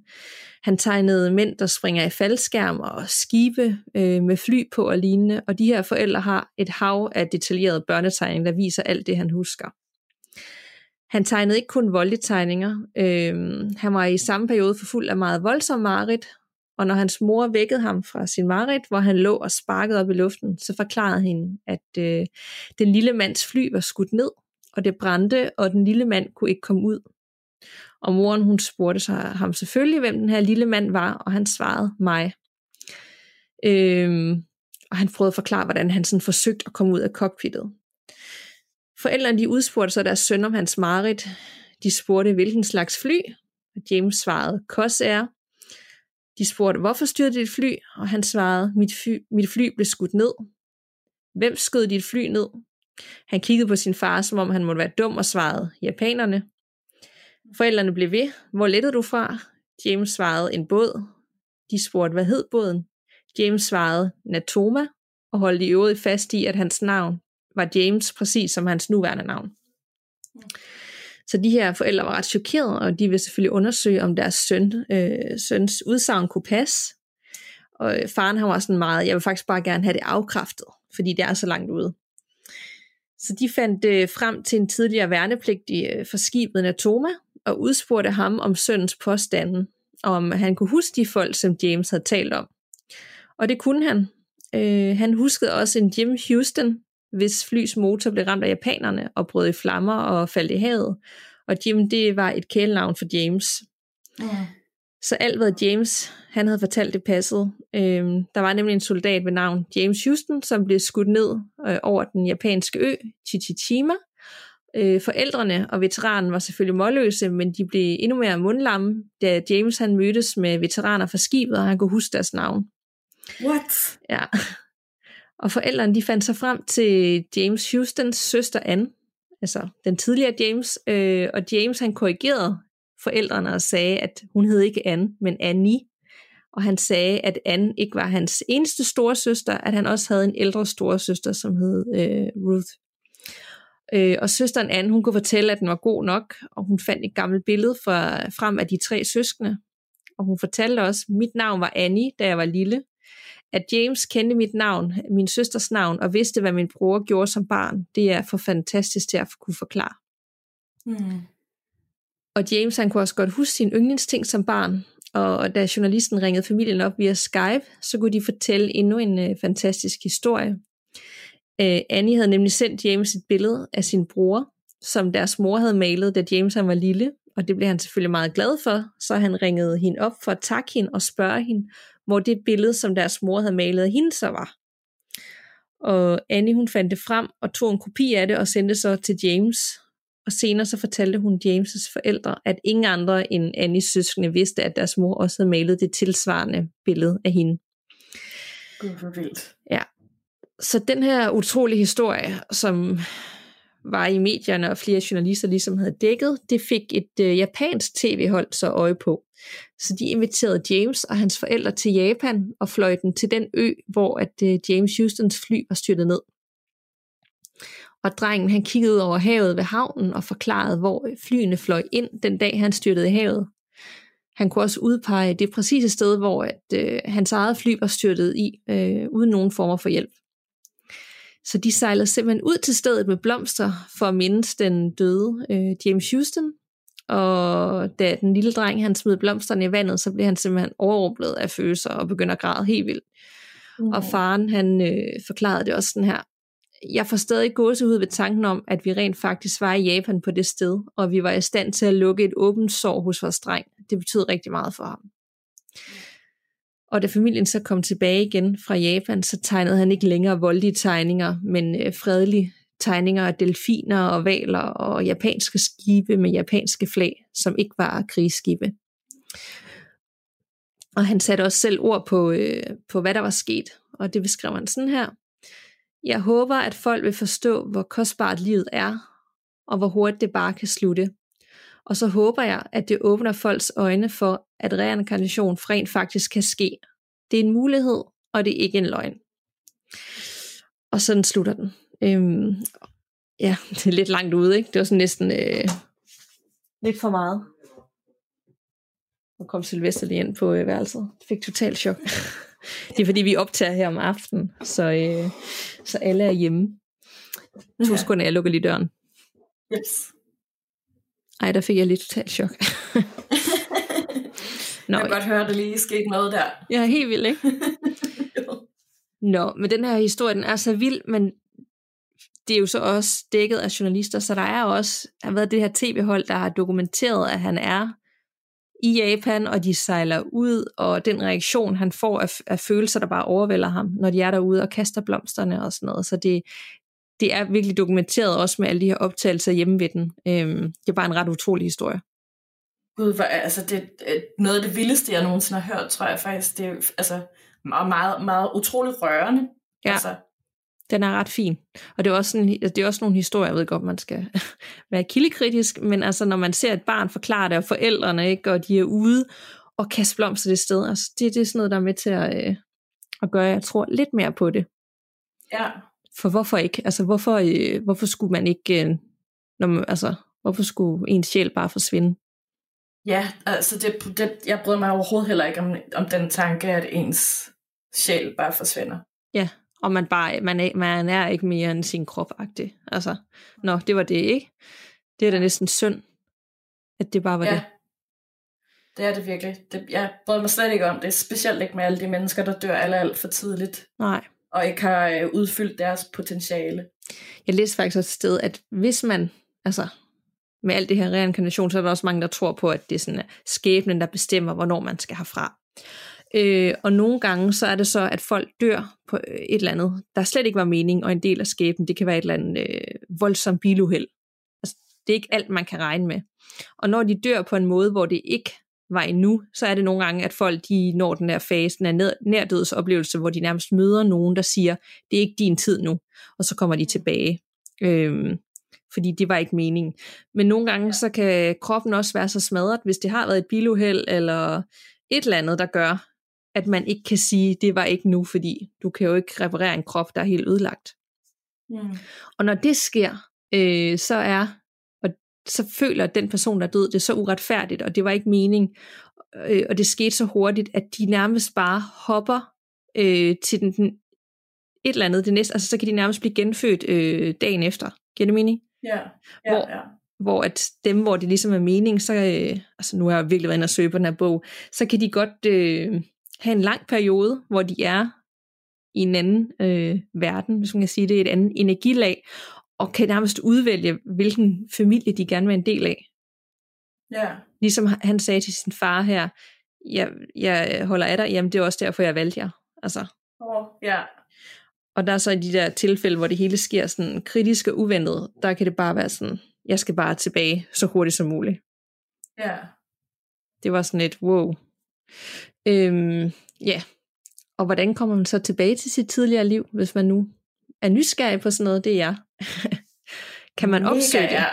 Han tegnede mænd, der springer i faldskærm og skibe øh, med fly på og lignende, og de her forældre har et hav af detaljerede børnetegninger, der viser alt det, han husker. Han tegnede ikke kun voldelige tegninger. Øh, han var i samme periode for fuld af meget voldsom marit, og når hans mor vækkede ham fra sin marit, hvor han lå og sparkede op i luften, så forklarede hende, at øh, den lille mands fly var skudt ned, og det brændte, og den lille mand kunne ikke komme ud. Og moren hun spurgte så ham selvfølgelig, hvem den her lille mand var, og han svarede mig. Øhm, og han prøvede at forklare, hvordan han sådan forsøgte at komme ud af cockpittet. Forældrene de udspurgte så deres søn om hans marit. De spurgte, hvilken slags fly, og James svarede, Corsair. De spurgte, hvorfor styrede dit fly? Og han svarede, mit fly, mit fly blev skudt ned. Hvem skød dit fly ned? Han kiggede på sin far, som om han måtte være dum, og svarede, japanerne. Forældrene blev ved. Hvor lettede du fra? James svarede, en båd. De spurgte, hvad hed båden? James svarede, Natoma, og holdt i øvrigt fast i, at hans navn var James, præcis som hans nuværende navn. Så de her forældre var ret chokerede, og de ville selvfølgelig undersøge, om deres søn, øh, søns udsagn kunne passe. Og øh, faren han var sådan meget, jeg vil faktisk bare gerne have det afkræftet, fordi det er så langt ude. Så de fandt øh, frem til en tidligere værnepligtig øh, for skibet Natoma, og udspurgte ham om søndens påstande, om han kunne huske de folk, som James havde talt om. Og det kunne han. Øh, han huskede også en Jim Houston, hvis flys motor blev ramt af japanerne og brød i flammer og faldt i havet. Og Jim, det var et kælenavn for James. Mm. Så alt hvad James han havde fortalt, det passede. Øhm, der var nemlig en soldat ved navn James Houston, som blev skudt ned øh, over den japanske ø, Chichichima, Øh, forældrene og veteranen var selvfølgelig målløse, men de blev endnu mere mundlamme, da James han mødtes med veteraner fra skibet, og han kunne huske deres navn. What? Ja. Og forældrene de fandt sig frem til James Houstons søster Anne, altså den tidligere James, øh, og James han korrigerede forældrene og sagde, at hun hed ikke Anne, men Annie. Og han sagde, at Anne ikke var hans eneste store søster, at han også havde en ældre store søster, som hed øh, Ruth. Øh, og søsteren Anne, hun kunne fortælle, at den var god nok, og hun fandt et gammelt billede fra, frem af de tre søskende. Og hun fortalte også, mit navn var Annie, da jeg var lille. At James kendte mit navn, min søsters navn, og vidste, hvad min bror gjorde som barn, det er for fantastisk til at kunne forklare. Mm. Og James han kunne også godt huske sin yndlingsting som barn, og da journalisten ringede familien op via Skype, så kunne de fortælle endnu en uh, fantastisk historie. Uh, Annie havde nemlig sendt James et billede af sin bror, som deres mor havde malet, da James han var lille, og det blev han selvfølgelig meget glad for, så han ringede hende op for at takke hende og spørge hende, hvor det billede, som deres mor havde malet af hende, så var. Og Annie hun fandt det frem og tog en kopi af det og sendte så til James. Og senere så fortalte hun James' forældre, at ingen andre end Annies søskende vidste, at deres mor også havde malet det tilsvarende billede af hende. Gud, hvor vildt. Ja. Så den her utrolige historie, som var i medierne, og flere journalister ligesom havde dækket, det fik et øh, japansk tv-hold så øje på. Så de inviterede James og hans forældre til Japan og fløj den til den ø, hvor at øh, James Houstons fly var styrtet ned. Og drengen han kiggede over havet ved havnen og forklarede, hvor flyene fløj ind den dag, han styrtede i havet. Han kunne også udpege det præcise sted, hvor at, øh, hans eget fly var styrtet i, øh, uden nogen former for hjælp. Så de sejlede simpelthen ud til stedet med blomster for at mindes den døde øh, James Houston. Og da den lille dreng han smed blomsterne i vandet, så blev han simpelthen overrumplet af følelser og begyndte at græde helt vildt. Mm. Og faren han øh, forklarede det også sådan her. Jeg får stadig gåsehud ved tanken om, at vi rent faktisk var i Japan på det sted, og vi var i stand til at lukke et åbent sår hos vores dreng. Det betød rigtig meget for ham. Og da familien så kom tilbage igen fra Japan, så tegnede han ikke længere voldelige tegninger, men øh, fredelige tegninger af delfiner og valer og japanske skibe med japanske flag, som ikke var krigsskibe. Og han satte også selv ord på, øh, på, hvad der var sket, og det beskrev han sådan her. Jeg håber, at folk vil forstå, hvor kostbart livet er, og hvor hurtigt det bare kan slutte. Og så håber jeg, at det åbner folks øjne for, at reinkarnation rent faktisk kan ske. Det er en mulighed, og det er ikke en løgn. Og sådan slutter den. Øhm, ja, det er lidt langt ude, ikke? Det var sådan næsten øh, lidt for meget. Nu kom Sylvester lige ind på øh, værelset. Det fik totalt chok. det er fordi, vi optager her om aftenen, så, øh, så alle er hjemme. To sekunder, jeg lukker lige døren. Yes. Ej, der fik jeg lige totalt chok. Nå, jeg kan godt høre, at der lige skete noget der. Ja, helt vildt, ikke? Nå, men den her historie, den er så vild, men det er jo så også dækket af journalister, så der er også har været det her tv-hold, der har dokumenteret, at han er i Japan, og de sejler ud, og den reaktion, han får af, af følelser, der bare overvælder ham, når de er derude og kaster blomsterne og sådan noget. Så det, det er virkelig dokumenteret også med alle de her optagelser hjemme ved den. Øhm, det er bare en ret utrolig historie. Gud, hvor, altså det er noget af det vildeste, jeg nogensinde har hørt, tror jeg faktisk. Det er altså meget, meget, meget utroligt rørende. Ja. Altså, den er ret fin. Og det er også, sådan, det er også nogle historier, jeg ved godt, man skal være kildekritisk, men altså når man ser et barn forklare det, og forældrene, ikke, og de er ude og kaste blomster det sted, altså det, det er sådan noget, der er med til at, øh, at gøre, jeg tror, lidt mere på det. ja, For hvorfor ikke? Altså hvorfor, øh, hvorfor skulle man ikke, øh, når man, altså hvorfor skulle ens sjæl bare forsvinde? ja, altså det, det, jeg bryder mig overhovedet heller ikke om, om den tanke, at ens sjæl bare forsvinder. Ja, og man, bare, man, er, man er ikke mere end sin krop -agtig. Altså, nå, det var det ikke. Det er da næsten synd, at det bare var ja. det. Det er det virkelig. Det, jeg bryder mig slet ikke om det, specielt ikke med alle de mennesker, der dør alt, alt for tidligt, Nej og ikke har øh, udfyldt deres potentiale. Jeg læste faktisk også et sted, at hvis man, altså med alt det her reinkarnation, så er der også mange, der tror på, at det er sådan øh, skæbnen, der bestemmer, hvornår man skal herfra. Øh, og nogle gange, så er det så, at folk dør på øh, et eller andet, der slet ikke var mening, og en del af skæbnen, det kan være et eller andet øh, voldsomt biluheld. Altså, det er ikke alt, man kan regne med. Og når de dør på en måde, hvor det ikke var endnu, så er det nogle gange, at folk de når den der fase, den der nærdødsoplevelse, hvor de nærmest møder nogen, der siger, det er ikke din tid nu, og så kommer de tilbage. Øhm, fordi det var ikke meningen. Men nogle gange, så kan kroppen også være så smadret, hvis det har været et biluheld, eller et eller andet, der gør, at man ikke kan sige, det var ikke nu, fordi du kan jo ikke reparere en krop, der er helt ødelagt. Mm. Og når det sker, øh, så er, så føler den person, der er død, det er så uretfærdigt, og det var ikke mening, øh, og det skete så hurtigt, at de nærmest bare hopper øh, til den, den, et eller andet, det næste, altså så kan de nærmest blive genfødt øh, dagen efter. Giver det mening? Ja, ja, Hvor- ja. hvor at dem, hvor det ligesom er mening, så, øh, altså nu har jeg virkelig været inde og søge på den her bog, så kan de godt øh, have en lang periode, hvor de er i en anden øh, verden, hvis man kan sige det, et andet energilag, og kan nærmest udvælge, hvilken familie de gerne vil være en del af. ja. Ligesom han sagde til sin far her, jeg, jeg holder af dig, jamen det er også derfor, jeg valgte jer. Altså, Oh, ja. og Og der er så i de der tilfælde, hvor det hele sker sådan kritisk og uventet, der kan det bare være sådan, jeg skal bare tilbage så hurtigt som muligt. Ja. Det var sådan et wow. Øhm, ja. Og hvordan kommer man så tilbage til sit tidligere liv, hvis man nu er nysgerrig på sådan noget? Det er jeg. kan man Mega, opsøge det? ja.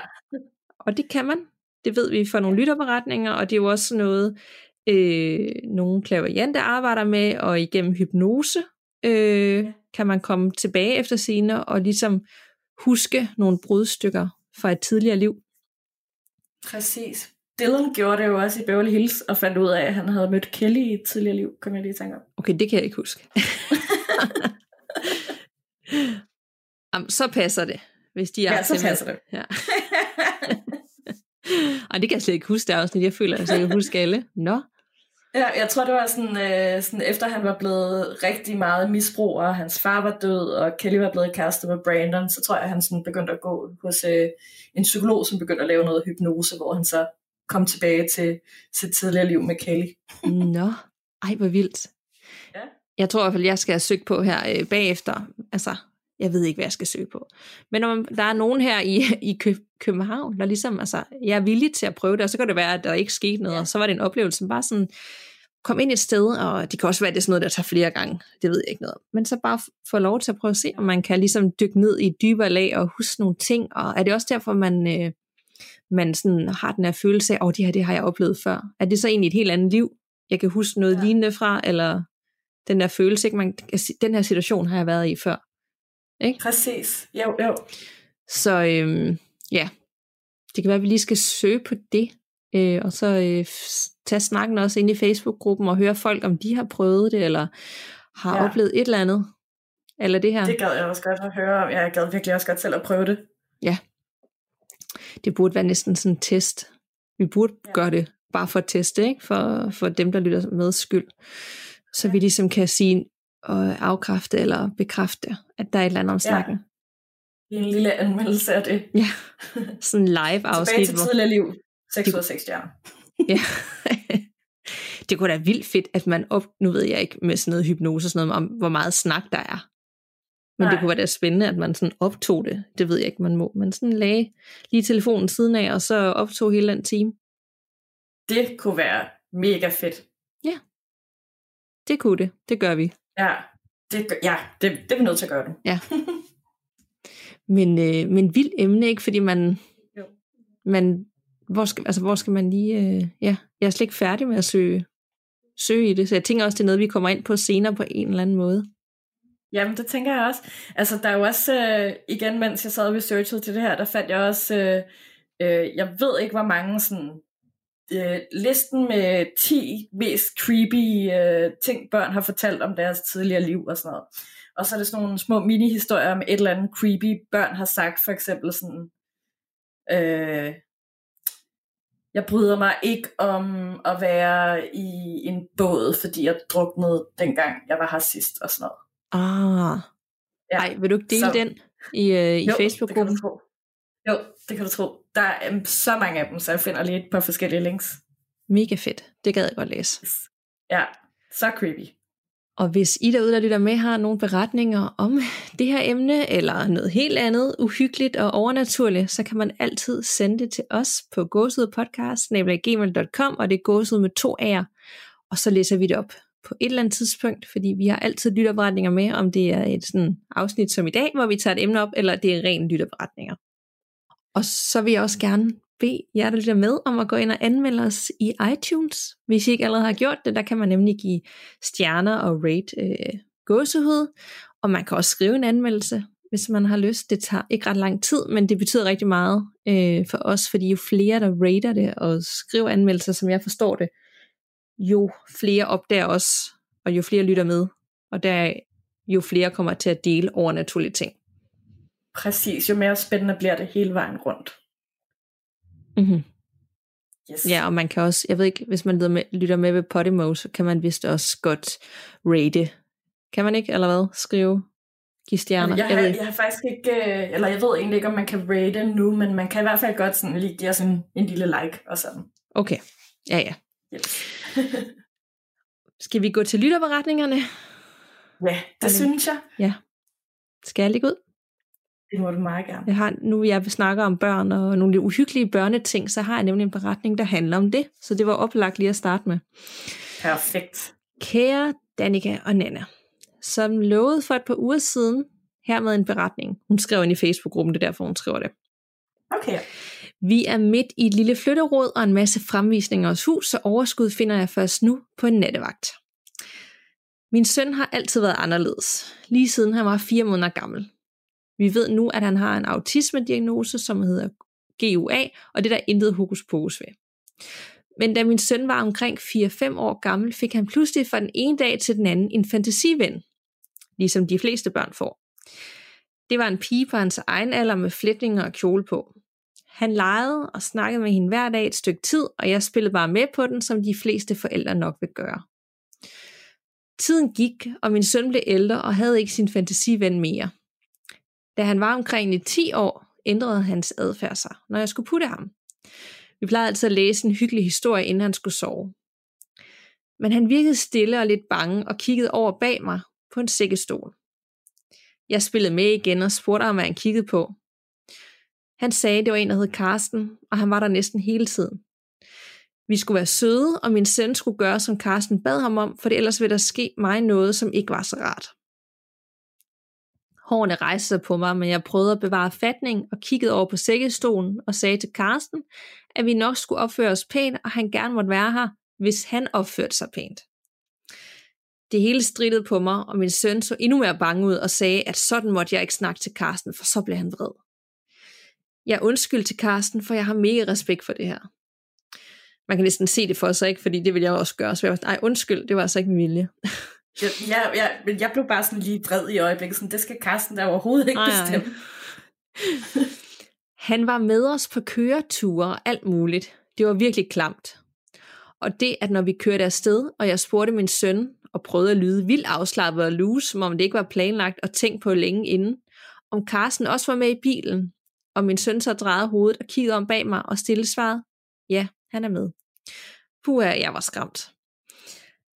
Og det kan man. Det ved vi fra nogle lytterberetninger, og det er jo også noget, øh, nogle klaverjante arbejder med, og igennem hypnose øh, kan man komme tilbage efter sine og ligesom huske nogle brudstykker fra et tidligere liv. Præcis. Dylan gjorde det jo også i Beverly Hills, og fandt ud af, at han havde mødt Kelly i et tidligere liv, kom jeg lige i tanke om. Okay, det kan jeg ikke huske. Jamen, så passer det, hvis de er Ja, så passer det. Ja. Ej, det kan jeg slet ikke huske, det afsnit. Jeg føler, at jeg kan huske alle. Nå, Ja, jeg tror, det var sådan, øh, sådan, efter han var blevet rigtig meget misbrug, og hans far var død, og Kelly var blevet kæreste med Brandon, så tror jeg, at han sådan begyndte at gå hos øh, en psykolog, som begyndte at lave noget hypnose, hvor han så kom tilbage til sit tidligere liv med Kelly. Nå, ej hvor vildt. Jeg tror i hvert fald, jeg skal have søgt på her øh, bagefter. Altså, jeg ved ikke, hvad jeg skal søge på. Men når man, der er nogen her i, i Kø, København, der ligesom, altså, jeg er villig til at prøve det, og så kan det være, at der ikke skete noget, Ja. og så var det en oplevelse, som bare sådan, kom ind et sted, og det kan også være, at det er sådan noget, der tager flere gange, det ved jeg ikke noget om. Men så bare få lov til at prøve at se, om man kan ligesom dykke ned i et dybere lag og huske nogle ting, og er det også derfor, man, øh, man sådan har den her følelse af, åh, oh, det her, det har jeg oplevet før. Er det så egentlig et helt andet liv, jeg kan huske noget ja. lignende fra, eller den der følelse, ikke? Man, den her situation har jeg været i før. Præcis. Jo, jo. Så øhm, ja, det kan være, at vi lige skal søge på det, øh, og så øh, tage snakken også ind i Facebook-gruppen og høre folk, om de har prøvet det, eller har Ja. ja. oplevet et eller andet. Eller det her. Det gad jeg også godt at høre om. Jeg gad virkelig også godt selv at prøve det. Det burde være næsten sådan en test. Vi burde Ja. ja. gøre det bare for at teste, ikke? For, for dem, der lytter med skyld. Så Ja. vi ligesom kan sige og afkræfte eller bekræfte, at der er et eller andet om snakken. I en lille anmeldelse af det. Ja. Sådan live Tilbage afsnit. til hvor- tidligere liv. 6 ud af 6 stjerner. Ja. det kunne da være vildt fedt, at man op, nu ved jeg ikke med sådan noget hypnose og sådan noget, om hvor meget snak der er. Men Nej. Det kunne være da spændende, at man sådan optog det. Det ved jeg ikke, man må. Man sådan lagde lige telefonen siden af, og så optog hele den time. Det kunne være mega fedt. Det kunne det. Det gør vi. Ja, det, ja det, det er vi nødt til at gøre det. Men, øh, men vildt emne, ikke? Fordi man... Jo. man hvor, skal, altså, hvor skal man lige... Øh, ja, jeg er slet ikke færdig med at søge, søge i det, så jeg tænker også, det er noget, vi kommer ind på senere på en eller anden måde. Jamen, det tænker jeg også. Altså, der er jo også, øh, igen, mens jeg sad og researchede til det her, der fandt jeg også, øh, øh, jeg ved ikke, hvor mange sådan, øh, listen med 10 mest creepy øh, ting, børn har fortalt om deres tidligere liv og sådan noget. Og så er det sådan nogle små mini-historier om et eller andet creepy, børn har sagt, for eksempel sådan, øh, jeg bryder mig ikke om at være i en båd, fordi jeg druknede dengang, jeg var her sidst og sådan noget. Ah. Ja, Ej, vil du ikke dele så- den i, øh, i Jo, Facebook-gruppen? Det kan du tro. Jo, det kan du tro. Der er um, så mange af dem, så jeg finder lige et par forskellige links. Mega fedt. Det gad jeg godt læse. Ja, så creepy. Og hvis I derude, der lytter med, har nogle beretninger om det her emne, eller noget helt andet uhyggeligt og overnaturligt, så kan man altid sende det til os på gåsudpodcast.gmail.com, og det er gåsud med to A'er, og så læser vi det op på et eller andet tidspunkt, fordi vi har altid lytterberetninger med, om det er et sådan afsnit som i dag, hvor vi tager et emne op, eller det er ren lytterberetninger. Og så vil jeg også gerne bede jer, der lytter med, om at gå ind og anmelde os i iTunes. Hvis I ikke allerede har gjort det, der kan man nemlig give stjerner og rate øh, gåsehud. Og man kan også skrive en anmeldelse, hvis man har lyst. Det tager ikke ret lang tid, men det betyder rigtig meget øh, for os, fordi jo flere, der rater det og skriver anmeldelser, som jeg forstår det, jo flere opdager os, og jo flere lytter med. Og der jo flere kommer til at dele overnaturlige ting. Præcis, jo mere spændende bliver det hele vejen rundt. Mm-hmm. Yes. Ja, og man kan også, jeg ved ikke, hvis man lytter med, lytter med ved Podimo, så kan man vist også godt rate. Kan man ikke, eller hvad? Skrive, give stjerner. Jeg, jeg har, jeg har faktisk ikke, øh, eller jeg ved egentlig ikke, om man kan rate nu, men man kan i hvert fald godt sådan lige give os en, en lille like og sådan. Okay, ja ja. Yes. Skal vi gå til lytterberetningerne? ja, det synes jeg. Ja. Skal jeg ligge ud? Det må du meget gerne. Jeg har, nu jeg snakker om børn og nogle uhyggelige børneting, så har jeg nemlig en beretning, der handler om det. Så det var oplagt lige at starte med. Perfekt. Kære Danika og Nana, som lovede for et par uger siden, her med en beretning. Hun skrev ind i Facebook-gruppen, det er derfor, hun skriver det. Okay. Vi er midt i et lille flytteråd og en masse fremvisninger hos hus, så overskud finder jeg først nu på en nattevagt. Min søn har altid været anderledes, lige siden han var fire måneder gammel. Vi ved nu, at han har en autisme-diagnose, som hedder GUA, og det er der intet hokus pokus ved. Men da min søn var omkring 4-5 år gammel, fik han pludselig fra den ene dag til den anden en fantasiven, ligesom de fleste børn får. Det var en pige på hans egen alder med flætninger og kjole på. Han legede og snakkede med hende hver dag et stykke tid, og jeg spillede bare med på den, som de fleste forældre nok vil gøre. Tiden gik, og min søn blev ældre og havde ikke sin fantasiven mere. Da han var omkring i 10 år, ændrede hans adfærd sig, når jeg skulle putte ham. Vi plejede altid at læse en hyggelig historie, inden han skulle sove. Men han virkede stille og lidt bange og kiggede over bag mig på en sækkestol. Jeg spillede med igen og spurgte ham, hvad han kiggede på. Han sagde, det var en, der hed Karsten, og han var der næsten hele tiden. Vi skulle være søde, og min søn skulle gøre, som Karsten bad ham om, for ellers ville der ske mig noget, som ikke var så rart. Hårene rejste sig på mig, men jeg prøvede at bevare fatning og kiggede over på sækkestolen og sagde til Karsten, at vi nok skulle opføre os pænt, og han gerne måtte være her, hvis han opførte sig pænt. Det hele strittede på mig, og min søn så endnu mere bange ud og sagde, at sådan måtte jeg ikke snakke til Karsten, for så blev han vred. Jeg undskyld til Karsten, for jeg har mega respekt for det her. Man kan næsten se det for sig, ikke? fordi det ville jeg også gøre. Så jeg var, nej, undskyld, det var altså ikke min vilje. Ja, ja, ja, men jeg blev bare sådan lige vred i øjeblikket. Sådan, det skal Karsten der overhovedet ikke bestemme. Han var med os på køreture og alt muligt. Det var virkelig klamt. Og det, at når vi kørte afsted, og jeg spurgte min søn, og prøvede at lyde vildt afslappet og loose, som om det ikke var planlagt og tænkt på længe inden, om Carsten også var med i bilen, og min søn så drejede hovedet og kiggede om bag mig og stille svaret, ja, han er med. Puh, jeg var skræmt.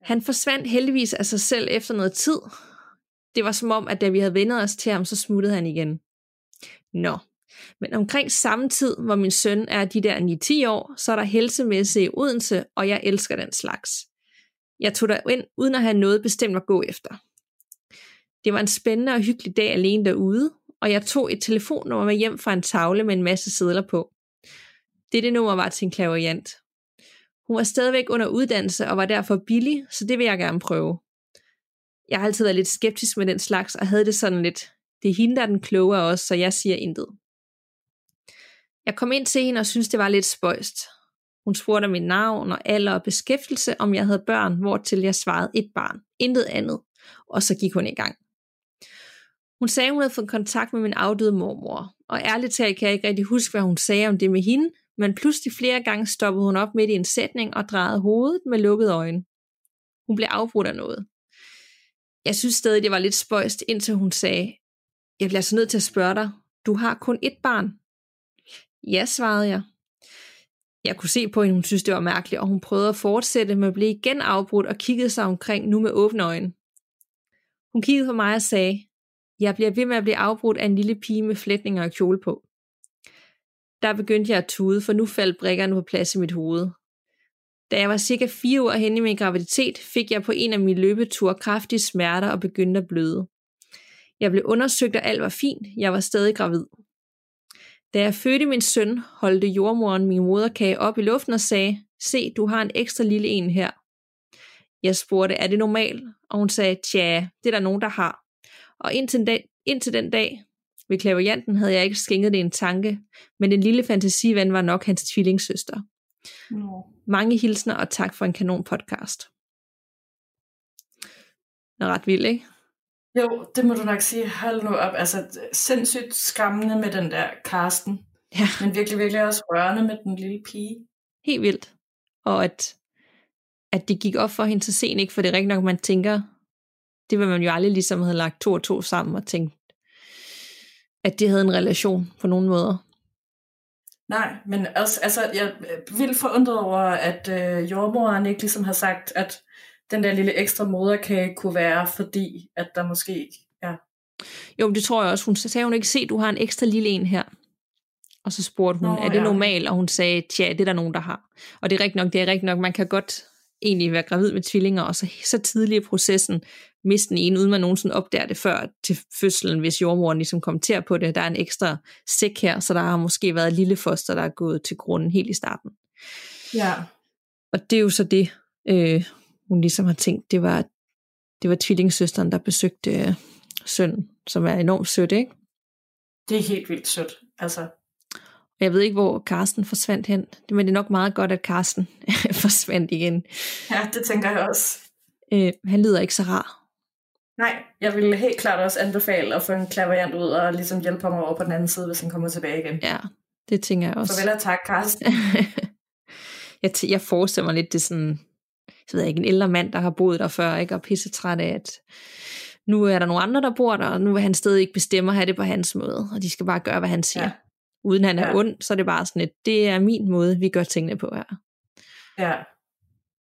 Han forsvandt heldigvis af sig selv efter noget tid. Det var som om, at da vi havde vendet os til ham, så smuttede han igen. Nå, men omkring samme tid, hvor min søn er de der 9-10 år, så er der helsemæssigt i Odense, og jeg elsker den slags. Jeg tog der ind, uden at have noget bestemt at gå efter. Det var en spændende og hyggelig dag alene derude, og jeg tog et telefonnummer med hjem fra en tavle med en masse sædler på. Dette nummer var til en klaverjant. Hun var stadigvæk under uddannelse og var derfor billig, så det vil jeg gerne prøve. Jeg har altid været lidt skeptisk med den slags, og havde det sådan lidt, det er hende, der er den kloge af os, så jeg siger intet. Jeg kom ind til hende og syntes, det var lidt spøjst. Hun spurgte om mit navn og alder og beskæftigelse, om jeg havde børn, hvortil jeg svarede et barn, intet andet, og så gik hun i gang. Hun sagde, hun havde fået kontakt med min afdøde mormor, og ærligt talt kan jeg ikke rigtig huske, hvad hun sagde om det med hende, men pludselig flere gange stoppede hun op midt i en sætning og drejede hovedet med lukkede øjne. Hun blev afbrudt af noget. Jeg synes stadig, det var lidt spøjst, indtil hun sagde, jeg bliver så nødt til at spørge dig, du har kun ét barn. Ja, svarede jeg. Jeg kunne se på hende, hun synes, det var mærkeligt, og hun prøvede at fortsætte, med at blive igen afbrudt og kiggede sig omkring nu med åbne øjne. Hun kiggede på mig og sagde, jeg bliver ved med at blive afbrudt af en lille pige med flætninger og kjole på. Der begyndte jeg at tude, for nu faldt brikkerne på plads i mit hoved. Da jeg var cirka fire uger henne i min graviditet, fik jeg på en af mine løbeture kraftige smerter og begyndte at bløde. Jeg blev undersøgt, og alt var fint. Jeg var stadig gravid. Da jeg fødte min søn, holdte jordmoren min moderkage op i luften og sagde, se, du har en ekstra lille en her. Jeg spurgte, er det normalt? Og hun sagde, tja, det er der nogen, der har. Og indtil den dag, indtil den dag ved klaverjanten havde jeg ikke skænket det en tanke, men den lille fantasiven var nok hans tvillingssøster. No. Mange hilsner og tak for en kanon podcast. Det er ret vildt, ikke? Jo, det må du nok sige. Hold nu op. Altså, sindssygt skræmmende med den der Karsten. Ja. Men virkelig, virkelig også rørende med den lille pige. Helt vildt. Og at, at det gik op for hende så sent, ikke? For det er rigtig nok, man tænker, det vil man jo aldrig ligesom have lagt to og to sammen og tænkt, at de havde en relation på nogen måder. Nej, men også, altså, jeg er vildt forundret over, at øh, jordmoren ikke ligesom har sagt, at den der lille ekstra moderkage kunne være, fordi at der måske, ja, Jo, det tror jeg også. Hun sagde, hun ikke se, du har en ekstra lille en her. Og så spurgte hun, Nå, er det ja. normalt? Og hun sagde, tja, det er der nogen, der har. Og det er rigtigt nok, det er rigtigt nok, man kan godt egentlig være gravid med tvillinger, og så, så tidlig i processen miste den ene, uden man nogensinde opdager det før til fødslen, hvis jordmoren ligesom kommenterer på det. Der er en ekstra sæk her, så der har måske været et lille foster, der er gået til grunden helt i starten. Ja. Og det er jo så det, øh, hun ligesom har tænkt, det var, det var tvillingssøsteren, der besøgte øh, sønnen, som er enormt sødt, ikke? Det er helt vildt sødt, altså. Jeg ved ikke, hvor Karsten forsvandt hen, men det er nok meget godt, at Karsten forsvandt igen. Ja, det tænker jeg også. Øh, han lyder ikke så rar. Nej, jeg vil helt klart også anbefale at få en klaverant ud og ligesom hjælpe ham over på den anden side, hvis han kommer tilbage igen. Ja, det tænker jeg også. Farvel og tak, Karsten. jeg, t- jeg forestiller mig lidt, det er sådan, jeg ved ikke, en ældre mand, der har boet der før, ikke, og pisse træt af, at nu er der nogle andre, der bor der, og nu vil han stadig ikke bestemme at have det på hans måde, og de skal bare gøre, hvad han siger. Ja. Uden han er ja. ond, så er det bare sådan et, det er min måde, vi gør tingene på her. Ja.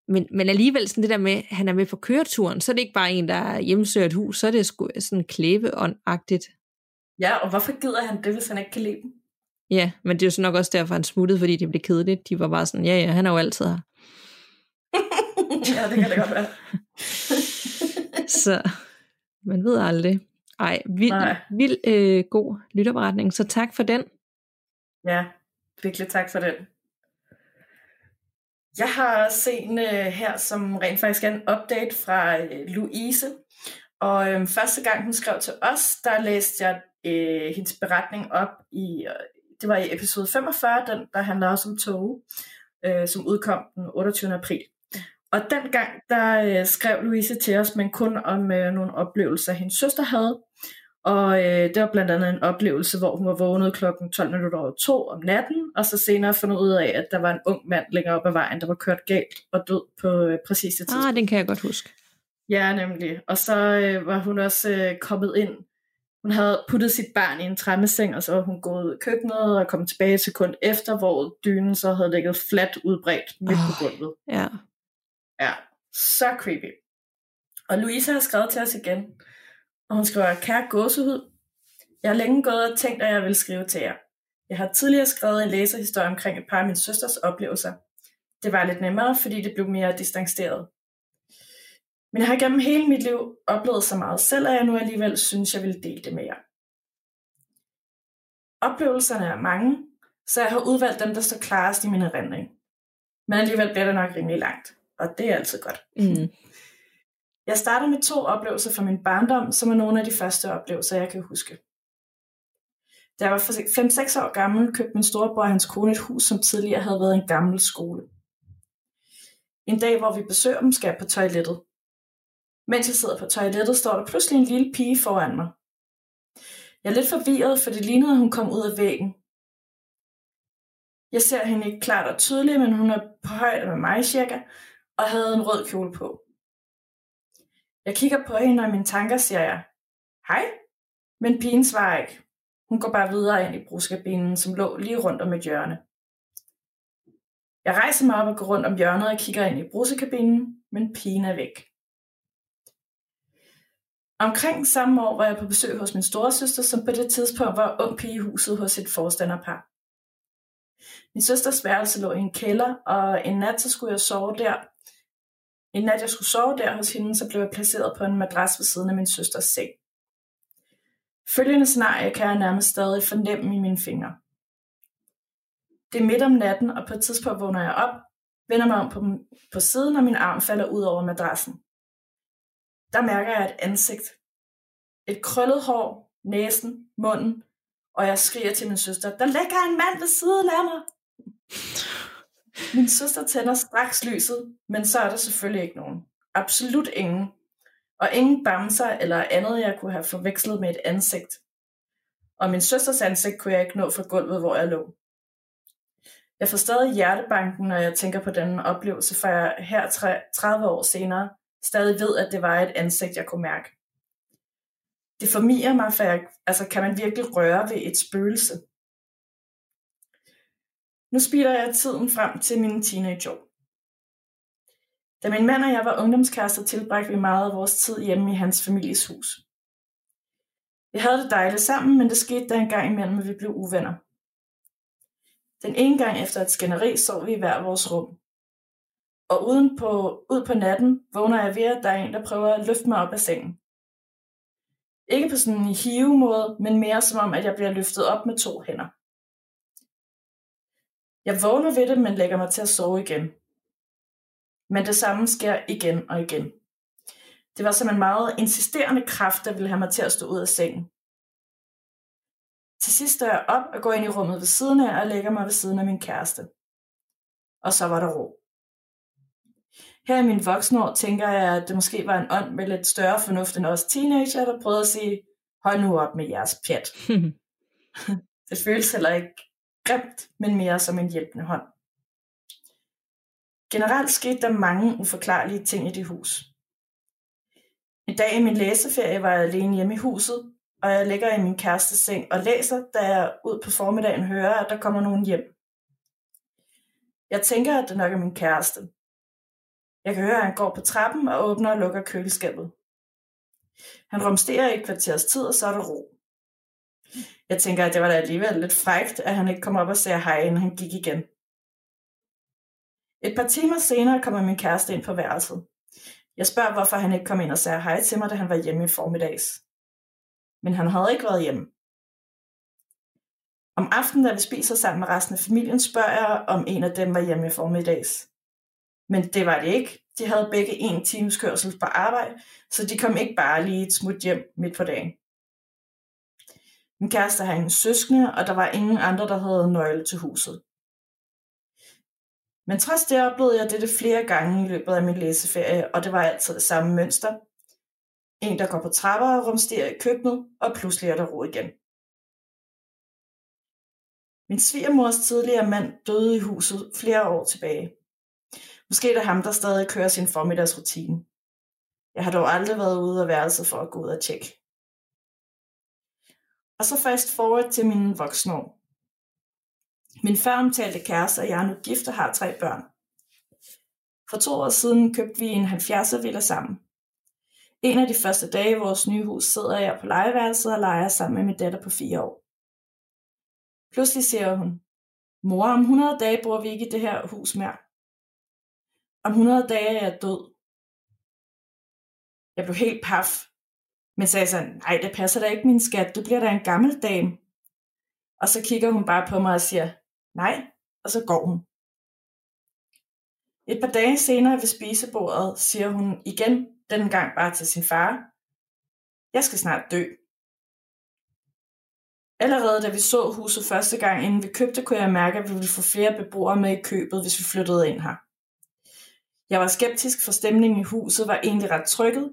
Men, men alligevel sådan det der med, at han er med på køreturen, så er det ikke bare en, der hjemsøger et hus, så er det sgu sådan klæbeåndagtigt. Ja, og hvorfor gider han det, hvis han ikke kan lide dem? Ja, men det er jo så nok også derfor, han smuttede, fordi det blev kedeligt. De var bare sådan, ja ja, han er jo altid her. ja, det kan det godt være. så man ved aldrig. Ej, vild, Nej. vild øh, god lytterberetning, så tak for den. Ja, virkelig tak for den. Jeg har set øh, her, som rent faktisk er en update fra øh, Louise. Og øh, første gang hun skrev til os, der læste jeg øh, hendes beretning op i, øh, det var i episode 45, den der handler også om tog, øh, som udkom den 28. april. Og dengang, der øh, skrev Louise til os, men kun om øh, nogle oplevelser, hendes søster havde. Og øh, det var blandt andet en oplevelse, hvor hun var vågnet klokken 12 minutter over to om natten, og så senere fundet ud af, at der var en ung mand længere op ad vejen, der var kørt galt og død på øh, præcis det tidspunkt. Ah, den kan jeg godt huske. Ja, nemlig. Og så øh, var hun også øh, kommet ind. Hun havde puttet sit barn i en træmmeseng, og så var hun gået ud i køkkenet og kom tilbage til kun efter, hvor dynen så havde ligget fladt udbredt midt oh, på gulvet. Ja. Ja, så creepy. Og Louise har skrevet til os igen, og hun skriver, kære gåsehud, jeg har længe gået og tænkt, at jeg vil skrive til jer. Jeg har tidligere skrevet en læserhistorie omkring et par af min søsters oplevelser. Det var lidt nemmere, fordi det blev mere distanceret. Men jeg har gennem hele mit liv oplevet så meget selv, at jeg nu alligevel synes, jeg vil dele det med jer. Oplevelserne er mange, så jeg har udvalgt dem, der står klarest i min erindring. Men alligevel bliver det nok rimelig langt, og det er altid godt. Mm. Jeg starter med to oplevelser fra min barndom, som er nogle af de første oplevelser, jeg kan huske. Da jeg var 5-6 år gammel, købte min storebror og hans kone et hus, som tidligere havde været en gammel skole. En dag, hvor vi besøger dem, skal jeg på toilettet. Mens jeg sidder på toilettet, står der pludselig en lille pige foran mig. Jeg er lidt forvirret, for det lignede, at hun kom ud af væggen. Jeg ser hende ikke klart og tydeligt, men hun er på højde med mig cirka, og havde en rød kjole på. Jeg kigger på hende, og i mine tanker siger jeg, hej, men pigen svarer ikke. Hun går bare videre ind i bruskabinen, som lå lige rundt om et hjørne. Jeg rejser mig op og går rundt om hjørnet og kigger ind i brusekabinen, men pigen er væk. Omkring samme år var jeg på besøg hos min storesøster, som på det tidspunkt var ung pige i huset hos et forstanderpar. Min søsters værelse lå i en kælder, og en nat så skulle jeg sove der, en nat jeg skulle sove der hos hende, så blev jeg placeret på en madras ved siden af min søsters seng. Følgende scenarie kan jeg nærmest stadig fornemme i mine fingre. Det er midt om natten, og på et tidspunkt vågner jeg op, vender mig om på, på siden, og min arm falder ud over madrassen. Der mærker jeg et ansigt. Et krøllet hår, næsen, munden, og jeg skriger til min søster, der ligger en mand ved siden af mig. Min søster tænder straks lyset, men så er der selvfølgelig ikke nogen. Absolut ingen. Og ingen bamser eller andet, jeg kunne have forvekslet med et ansigt. Og min søsters ansigt kunne jeg ikke nå fra gulvet, hvor jeg lå. Jeg får stadig hjertebanken, når jeg tænker på denne oplevelse, for jeg her 30 år senere stadig ved, at det var et ansigt, jeg kunne mærke. Det formier mig, for jeg, altså, kan man virkelig røre ved et spøgelse? Nu speeder jeg tiden frem til mine teenageår. Da min mand og jeg var ungdomskærester, tilbragte vi meget af vores tid hjemme i hans families hus. Vi havde det dejligt sammen, men det skete der en gang imellem, at vi blev uvenner. Den ene gang efter et skænderi sov vi i hver vores rum. Og uden på, ud på natten vågner jeg ved, at der er en, der prøver at løfte mig op af sengen. Ikke på sådan en hive måde, men mere som om, at jeg bliver løftet op med to hænder. Jeg vågner ved det, men lægger mig til at sove igen. Men det samme sker igen og igen. Det var som en meget insisterende kraft, der ville have mig til at stå ud af sengen. Til sidst står jeg op og går ind i rummet ved siden af og lægger mig ved siden af min kæreste. Og så var der ro. Her i min voksne år tænker jeg, at det måske var en ånd med lidt større fornuft end os teenager, der prøvede at sige, hold nu op med jeres pjat. det føles heller ikke grimt, men mere som en hjælpende hånd. Generelt skete der mange uforklarlige ting i det hus. En dag i min læseferie var jeg alene hjemme i huset, og jeg ligger i min kærestes seng og læser, da jeg ud på formiddagen hører, at der kommer nogen hjem. Jeg tænker, at det nok er min kæreste. Jeg kan høre, at han går på trappen og åbner og lukker køleskabet. Han rumsterer i et kvarters tid, og så er der ro. Jeg tænker, at det var da alligevel lidt frægt, at han ikke kom op og sagde hej, inden han gik igen. Et par timer senere kommer min kæreste ind på værelset. Jeg spørger, hvorfor han ikke kom ind og sagde hej til mig, da han var hjemme i formiddags. Men han havde ikke været hjemme. Om aftenen, da vi spiser sammen med resten af familien, spørger jeg, om en af dem var hjemme i formiddags. Men det var det ikke. De havde begge en times kørsel på arbejde, så de kom ikke bare lige et smut hjem midt på dagen. Min kæreste har ingen søskende, og der var ingen andre, der havde nøgle til huset. Men trods det oplevede jeg dette flere gange i løbet af min læseferie, og det var altid det samme mønster. En, der går på trapper og rumsterer i køkkenet, og pludselig er der ro igen. Min svigermors tidligere mand døde i huset flere år tilbage. Måske er det ham, der stadig kører sin formiddagsrutine. Jeg har dog aldrig været ude af værelset for at gå ud og tjekke. Og så fast forward til mine voksne år. Min føromtalte kæreste og jeg er nu gift og har tre børn. For to år siden købte vi en 70'er villa sammen. En af de første dage i vores nye hus sidder jeg på legeværelset og leger sammen med min datter på fire år. Pludselig siger hun, mor, om 100 dage bor vi ikke i det her hus mere. Om 100 dage er jeg død. Jeg blev helt paf, men sagde så, nej, det passer da ikke, min skat, du bliver da en gammel dame. Og så kigger hun bare på mig og siger, nej, og så går hun. Et par dage senere ved spisebordet siger hun igen, den gang bare til sin far, jeg skal snart dø. Allerede da vi så huset første gang, inden vi købte, kunne jeg mærke, at vi ville få flere beboere med i købet, hvis vi flyttede ind her. Jeg var skeptisk, for stemningen i huset var egentlig ret trykket,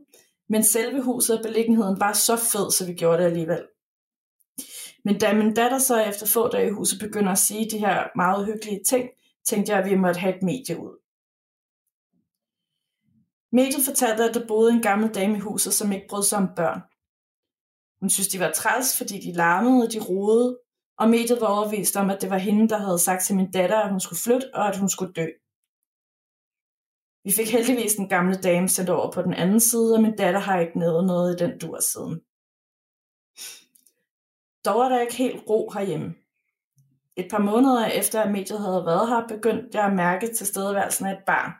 men selve huset og beliggenheden var så fed, så vi gjorde det alligevel. Men da min datter så efter få dage i huset begynder at sige de her meget hyggelige ting, tænkte jeg, at vi måtte have et medie ud. Mediet fortalte, at der boede en gammel dame i huset, som ikke brød sig om børn. Hun synes, de var træls, fordi de larmede og de roede, og mediet var overvist om, at det var hende, der havde sagt til min datter, at hun skulle flytte og at hun skulle dø. Vi fik heldigvis den gamle dame sendt over på den anden side, og min datter har ikke nede noget i den dur siden. Dog er der ikke helt ro herhjemme. Et par måneder efter at mediet havde været her, begyndte jeg at mærke tilstedeværelsen af et barn,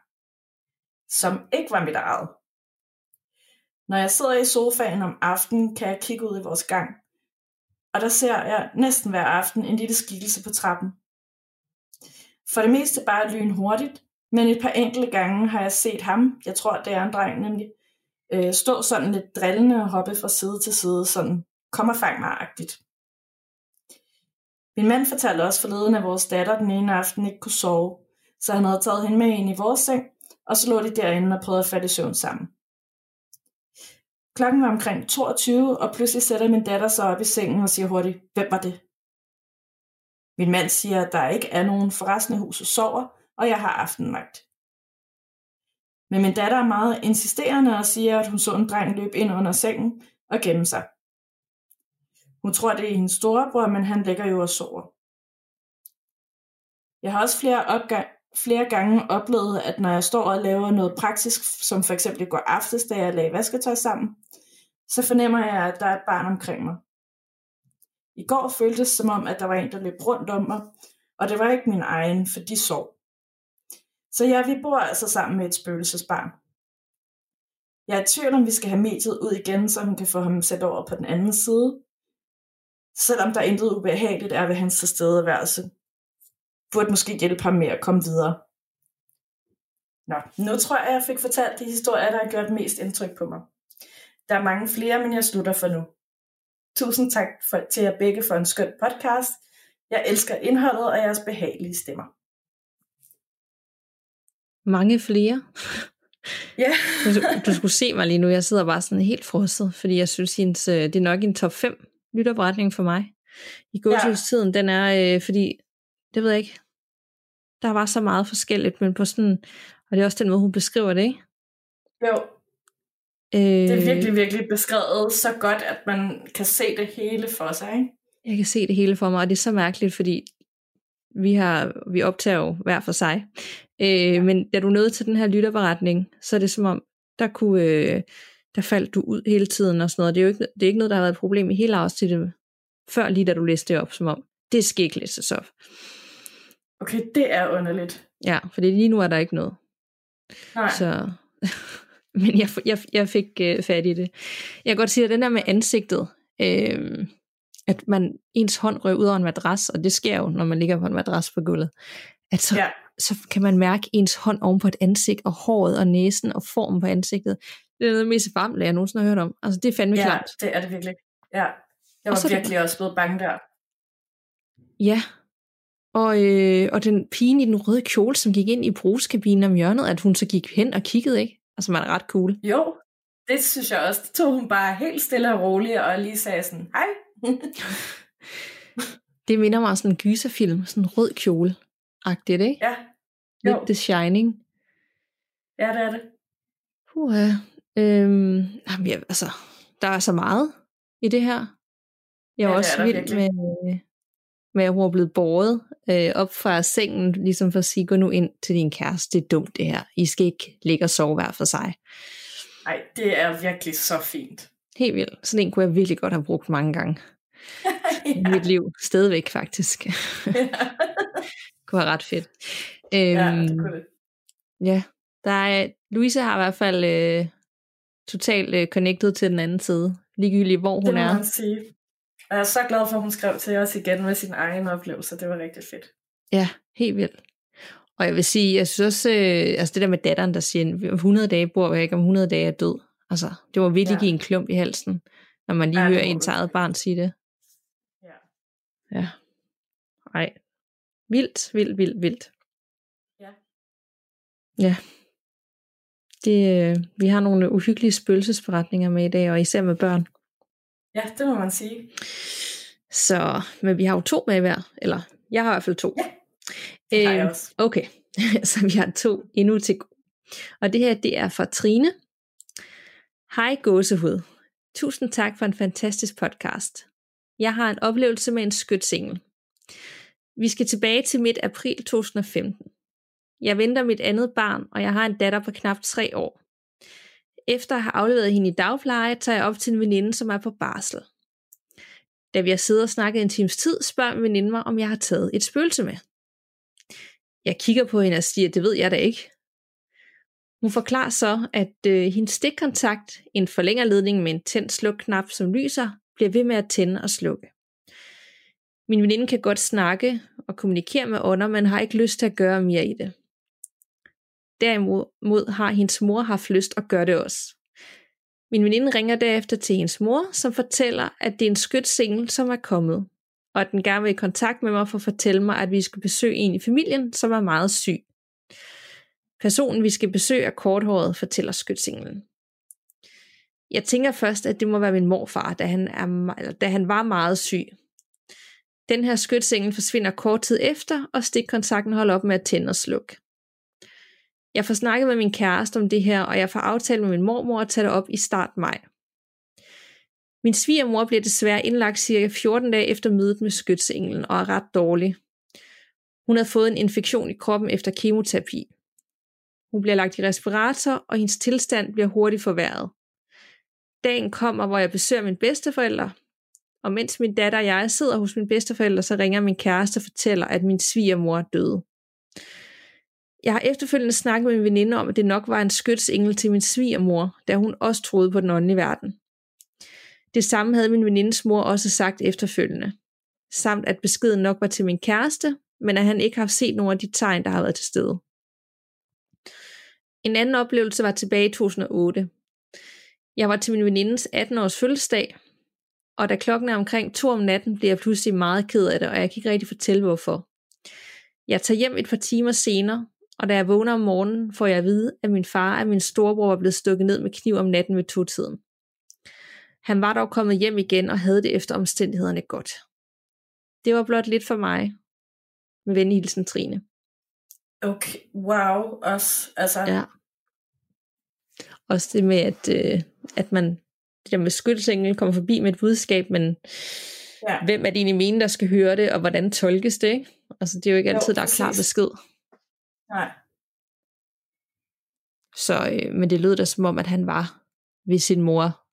som ikke var mit eget. Når jeg sidder i sofaen om aftenen, kan jeg kigge ud i vores gang, og der ser jeg næsten hver aften en lille skikkelse på trappen. For det meste bare lyn hurtigt, men et par enkelte gange har jeg set ham, jeg tror det er en dreng nemlig, øh, stå sådan lidt drillende og hoppe fra side til side, sådan kom og fang mig-agtigt. Min mand fortalte også forleden, at vores datter den ene aften ikke kunne sove, så han havde taget hende med ind i vores seng, og så lå de derinde og prøvede at falde i søvn sammen. Klokken var omkring 22, og pludselig sætter min datter sig op i sengen og siger hurtigt, hvem var det? Min mand siger, at der ikke er nogen, for resten af huset sover, og jeg har aftenmagt. Men min datter er meget insisterende og siger, at hun så en dreng løbe ind under sengen og gemme sig. Hun tror, det er hendes storebror, men han ligger jo og sover. Jeg har også flere, opgang, flere gange oplevet, at når jeg står og laver noget praktisk, som for eksempel går aftes, da jeg lagde vasketøj sammen, så fornemmer jeg, at der er et barn omkring mig. I går føltes som om, at der var en, der løb rundt om mig, og det var ikke min egen, for de sov. Så ja, vi bor altså sammen med et spøgelsesbarn. Jeg er i tvivl om, vi skal have mediet ud igen, så hun kan få ham sat over på den anden side. Selvom der intet ubehageligt er ved hans tilstedeværelse, burde måske hjælpe ham med at komme videre. Nå, nu tror jeg, jeg fik fortalt de historier, der har gjort mest indtryk på mig. Der er mange flere, men jeg slutter for nu. Tusind tak for, til jer begge for en skøn podcast. Jeg elsker indholdet og jeres behagelige stemmer. Mange flere. Ja. du, du skulle se mig lige nu. Jeg sidder bare sådan helt frosset, fordi jeg synes, hendes, øh, det er nok en top 5 lytterberetning for mig. I gåsehudstiden, ja. den er, øh, fordi, det ved jeg ikke, der var så meget forskelligt, men på sådan, og det er også den måde, hun beskriver det, ikke? Jo. Øh, det er virkelig, virkelig beskrevet så godt, at man kan se det hele for sig, ikke? Jeg kan se det hele for mig, og det er så mærkeligt, fordi vi har vi optager jo hver for sig. Øh, ja. Men da du nåede til den her lytterberetning, så er det som om, der kunne, øh, der faldt du ud hele tiden og sådan noget. Det er jo ikke, det er ikke noget, der har været et problem i hele afsnittet, før lige da du læste det op, som om, det skal ikke læses op. Okay, det er underligt. Ja, for lige nu er der ikke noget. Nej. Så, men jeg, jeg, jeg fik øh, fat i det. Jeg kan godt sige, at den der med ansigtet, øh, at man ens hånd rører ud over en madras, og det sker jo, når man ligger på en madras på gulvet, at så, ja. så kan man mærke ens hånd oven på et ansigt, og håret og næsen og formen på ansigtet. Det er noget af det mest erfarmende, jeg nogensinde har hørt om. Altså, det er fandme ja, klart. det er det virkelig. Ja, jeg var virkelig også blevet bange der. Ja, og, øh, og den pigen i den røde kjole, som gik ind i brugskabinen om hjørnet, at hun så gik hen og kiggede, ikke? Altså, man er ret cool. Jo, det synes jeg også. Det tog hun bare helt stille og roligt, og lige sagde sådan, hej. det minder mig om sådan en gyserfilm, sådan en rød kjole agtigt, ikke? Ja. Jo. Lidt The Shining. Ja, det er det. Puh, øhm, jamen, ja, altså, der er så meget i det her. Jeg er ja, også vild med, med, at hun er blevet båret øh, op fra sengen, ligesom for at sige, gå nu ind til din kæreste, det er dumt det her. I skal ikke ligge og sove hver for sig. Nej, det er virkelig så fint. Helt vildt. Sådan en kunne jeg virkelig godt have brugt mange gange. ja. I mit liv. Stadigvæk faktisk. ja. kunne være ret fedt. Øhm, ja, det kunne det. Ja, der er, Louise har i hvert fald øh, totalt øh, connected til den anden side. Ligegyldigt hvor hun det må er. Man sige. Jeg er så glad for, at hun skrev til os igen med sin egen oplevelse. Det var rigtig fedt. Ja, helt vildt. Og jeg vil sige, jeg synes også, øh, altså det der med datteren, der siger, 100 dage bor jeg ikke, om 100 dage er død. Altså, det var virkelig ja. give en klump i halsen, når man lige ja, hører ens eget barn sige det. Ja. Ej. Vildt, vildt, vildt, vildt. Ja. Ja. Det, øh, vi har nogle uhyggelige spøgelsesberetninger med i dag, og især med børn. Ja, det må man sige. Så, men vi har jo to med hver, eller jeg har i hvert fald to. Ja, det har jeg øh, også. Okay, så vi har to endnu til Og det her, det er fra Trine. Hej gåsehud. Tusind tak for en fantastisk podcast. Jeg har en oplevelse med en skytsengel. Vi skal tilbage til midt april 2015. Jeg venter mit andet barn, og jeg har en datter på knap tre år. Efter at have afleveret hende i dagpleje, tager jeg op til en veninde, som er på barsel. Da vi har siddet og snakket en times tid, spørger min veninde mig, om jeg har taget et spøgelse med. Jeg kigger på hende og siger, det ved jeg da ikke. Hun forklarer så, at øh, hendes stikkontakt, en forlængerledning med en tændt slukknap, som lyser, bliver ved med at tænde og slukke. Min veninde kan godt snakke og kommunikere med ånder, men har ikke lyst til at gøre mere i det. Derimod har hendes mor haft lyst at gøre det også. Min veninde ringer derefter til hendes mor, som fortæller, at det er en skytsengel, som er kommet, og at den gerne vil i kontakt med mig for at fortælle mig, at vi skal besøge en i familien, som er meget syg. Personen, vi skal besøge, er korthåret, fortæller skytsinglen. Jeg tænker først, at det må være min morfar, da han, er, eller, da han var meget syg. Den her skytsengel forsvinder kort tid efter, og stikkontakten holder op med at tænde og slukke. Jeg får snakket med min kæreste om det her, og jeg får aftalt med min mormor at tage det op i start maj. Min svigermor bliver desværre indlagt cirka 14 dage efter mødet med skytsenglen og er ret dårlig. Hun havde fået en infektion i kroppen efter kemoterapi. Hun bliver lagt i respirator, og hendes tilstand bliver hurtigt forværret. Dagen kommer, hvor jeg besøger min bedsteforældre, og mens min datter og jeg sidder hos mine bedsteforældre, så ringer min kæreste og fortæller, at min svigermor er døde. Jeg har efterfølgende snakket med min veninde om, at det nok var en skytsengel til min svigermor, da hun også troede på den åndelige verden. Det samme havde min venindes mor også sagt efterfølgende. Samt at beskeden nok var til min kæreste, men at han ikke har set nogen af de tegn, der har været til stede. En anden oplevelse var tilbage i 2008. Jeg var til min venindes 18-års fødselsdag, og da klokken er omkring to om natten, bliver jeg pludselig meget ked af det, og jeg kan ikke rigtig fortælle hvorfor. Jeg tager hjem et par timer senere, og da jeg vågner om morgenen, får jeg at vide, at min far og min storebror var blevet stukket ned med kniv om natten ved to-tiden. Han var dog kommet hjem igen og havde det efter omstændighederne godt. Det var blot lidt for mig. Med venlig hilsen Trine. Okay, wow, også, altså. Ja. Også det med, at, øh, at man, det der med skytsengel kommer forbi med et budskab, men ja. hvem er det egentlig meningen, der skal høre det, og hvordan tolkes det, ikke? Altså, det er jo ikke altid, jo, der er klar besked. Nej. Så, øh, men det lød da som om, at han var ved sin mor,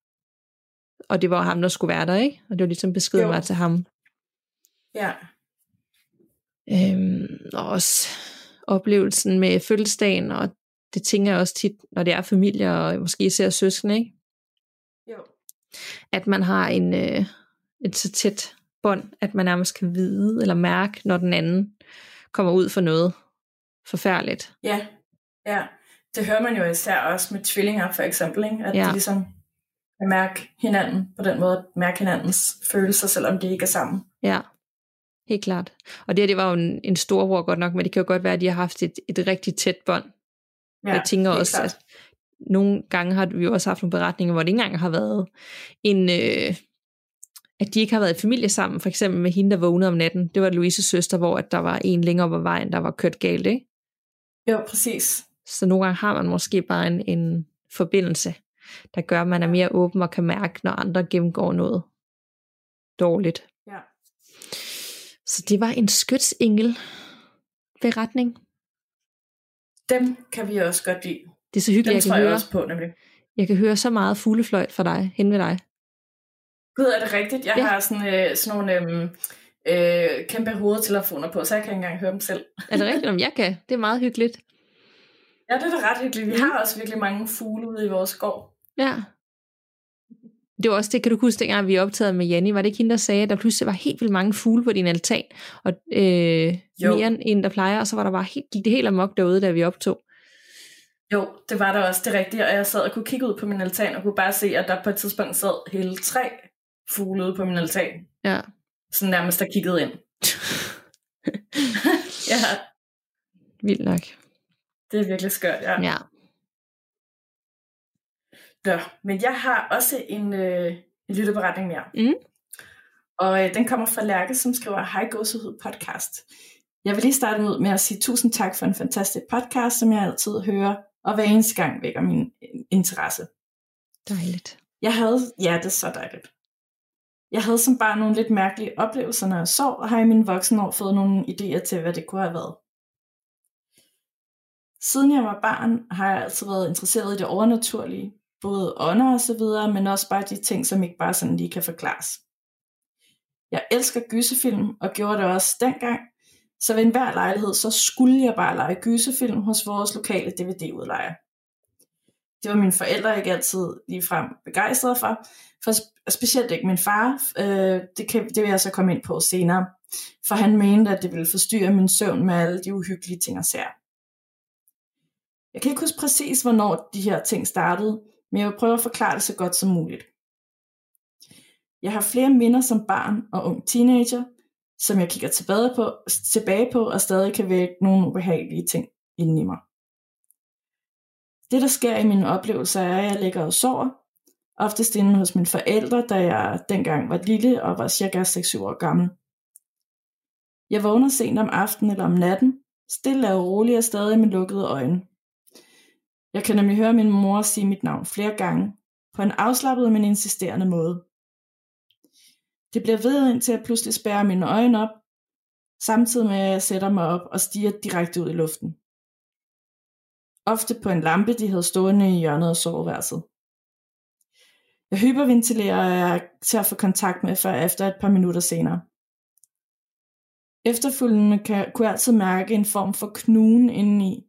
og det var ham, der skulle være der, ikke? Og det var ligesom beskeden var til ham. Ja. Øhm, og også oplevelsen med fødselsdagen, og det tænker jeg også tit, når det er familie, og måske især søskende, ikke? At man har en, øh, et så tæt bånd, at man nærmest kan vide eller mærke, når den anden kommer ud for noget forfærdeligt. Ja, ja. Det hører man jo især også med tvillinger for eksempel, ikke? at ja. de ligesom kan mærke hinanden på den måde, mærke hinandens følelser, selvom de ikke er sammen. Ja, helt klart. Og det her, det var jo en, en storbror godt nok, men det kan jo godt være, at de har haft et, et rigtig tæt bånd. Ja, jeg tænker også, klart. at nogle gange har vi jo også haft nogle beretninger, hvor det ikke engang har været en, øh, at de ikke har været i familie sammen, for eksempel med hende, der vågnede om natten. Det var Louises søster, hvor at der var en længere op ad vejen, der var kørt galt, ikke? Jo, præcis. Så nogle gange har man måske bare en, en forbindelse, der gør, at man er mere åben og kan mærke, når andre gennemgår noget dårligt. Ja. Så det var en skytsengel beretning. Dem kan vi også godt lide. Det er så hyggeligt, Dem jeg kan jeg høre. også på, nemlig. Jeg kan høre så meget fuglefløjt fra dig, hen ved dig. Gud, er det rigtigt? Jeg ja. har sådan, øh, sådan nogle øh, øh, kæmpe hovedtelefoner på, så jeg kan ikke engang høre dem selv. er det rigtigt? Om jeg kan. Det er meget hyggeligt. Ja, det er da ret hyggeligt. Vi ja. har også virkelig mange fugle ude i vores skov. Ja. Det var også det, kan du huske, dengang vi optagede med Janni, var det ikke hende, der sagde, at der pludselig var helt vildt mange fugle på din altan, og øh, mere end en, der plejer, og så var der bare helt, gik det helt amok derude, da vi optog. Jo, det var der også, det rigtige, og jeg sad og kunne kigge ud på min altan, og kunne bare se, at der på et tidspunkt sad hele tre fugle ude på min altan. Ja. Sådan nærmest der kiggede ind. ja. Vildt nok. Det er virkelig skørt, ja. Ja. Nå, men jeg har også en, øh, en lytteberetning mere. Mm. Og øh, den kommer fra Lærke, som skriver, Hej Gåsehud podcast. Jeg vil lige starte ud med at sige tusind tak for en fantastisk podcast, som jeg altid hører, og hver eneste gang vækker min interesse. Dejligt. Jeg havde, ja, det er så dejligt. Jeg havde som barn nogle lidt mærkelige oplevelser, når jeg sov, og har i mine voksne år fået nogle idéer til, hvad det kunne have været. Siden jeg var barn, har jeg altid været interesseret i det overnaturlige, både ånder og så videre, men også bare de ting, som ikke bare sådan lige kan forklares. Jeg elsker gyserfilm, og gjorde det også dengang, så ved enhver lejlighed, så skulle jeg bare lege gyserfilm hos vores lokale DVD-udlejer. Det var mine forældre ikke altid ligefrem begejstrede for, for specielt ikke min far. Øh, det, kan, det vil jeg så komme ind på senere, for han mente, at det ville forstyrre min søvn med alle de uhyggelige ting og sager. Jeg kan ikke huske præcis, hvornår de her ting startede, men jeg vil prøve at forklare det så godt som muligt. Jeg har flere minder som barn og ung teenager, som jeg kigger tilbage på, tilbage på og stadig kan vække nogle ubehagelige ting inden i mig. Det, der sker i mine oplevelser, er, at jeg ligger og sover, oftest inde hos mine forældre, da jeg dengang var lille og var cirka 6-7 år gammel. Jeg vågner sent om aftenen eller om natten, stille og rolig og stadig med lukkede øjne. Jeg kan nemlig høre min mor sige mit navn flere gange, på en afslappet, men insisterende måde. Det bliver ved indtil jeg pludselig spærrer mine øjne op, samtidig med at jeg sætter mig op og stiger direkte ud i luften. Ofte på en lampe, de havde stående i hjørnet af soveværelset. Jeg hyperventilerer, og jeg er til at få kontakt med før efter et par minutter senere. Efterfølgende kan, kunne jeg altid mærke en form for knugen indeni,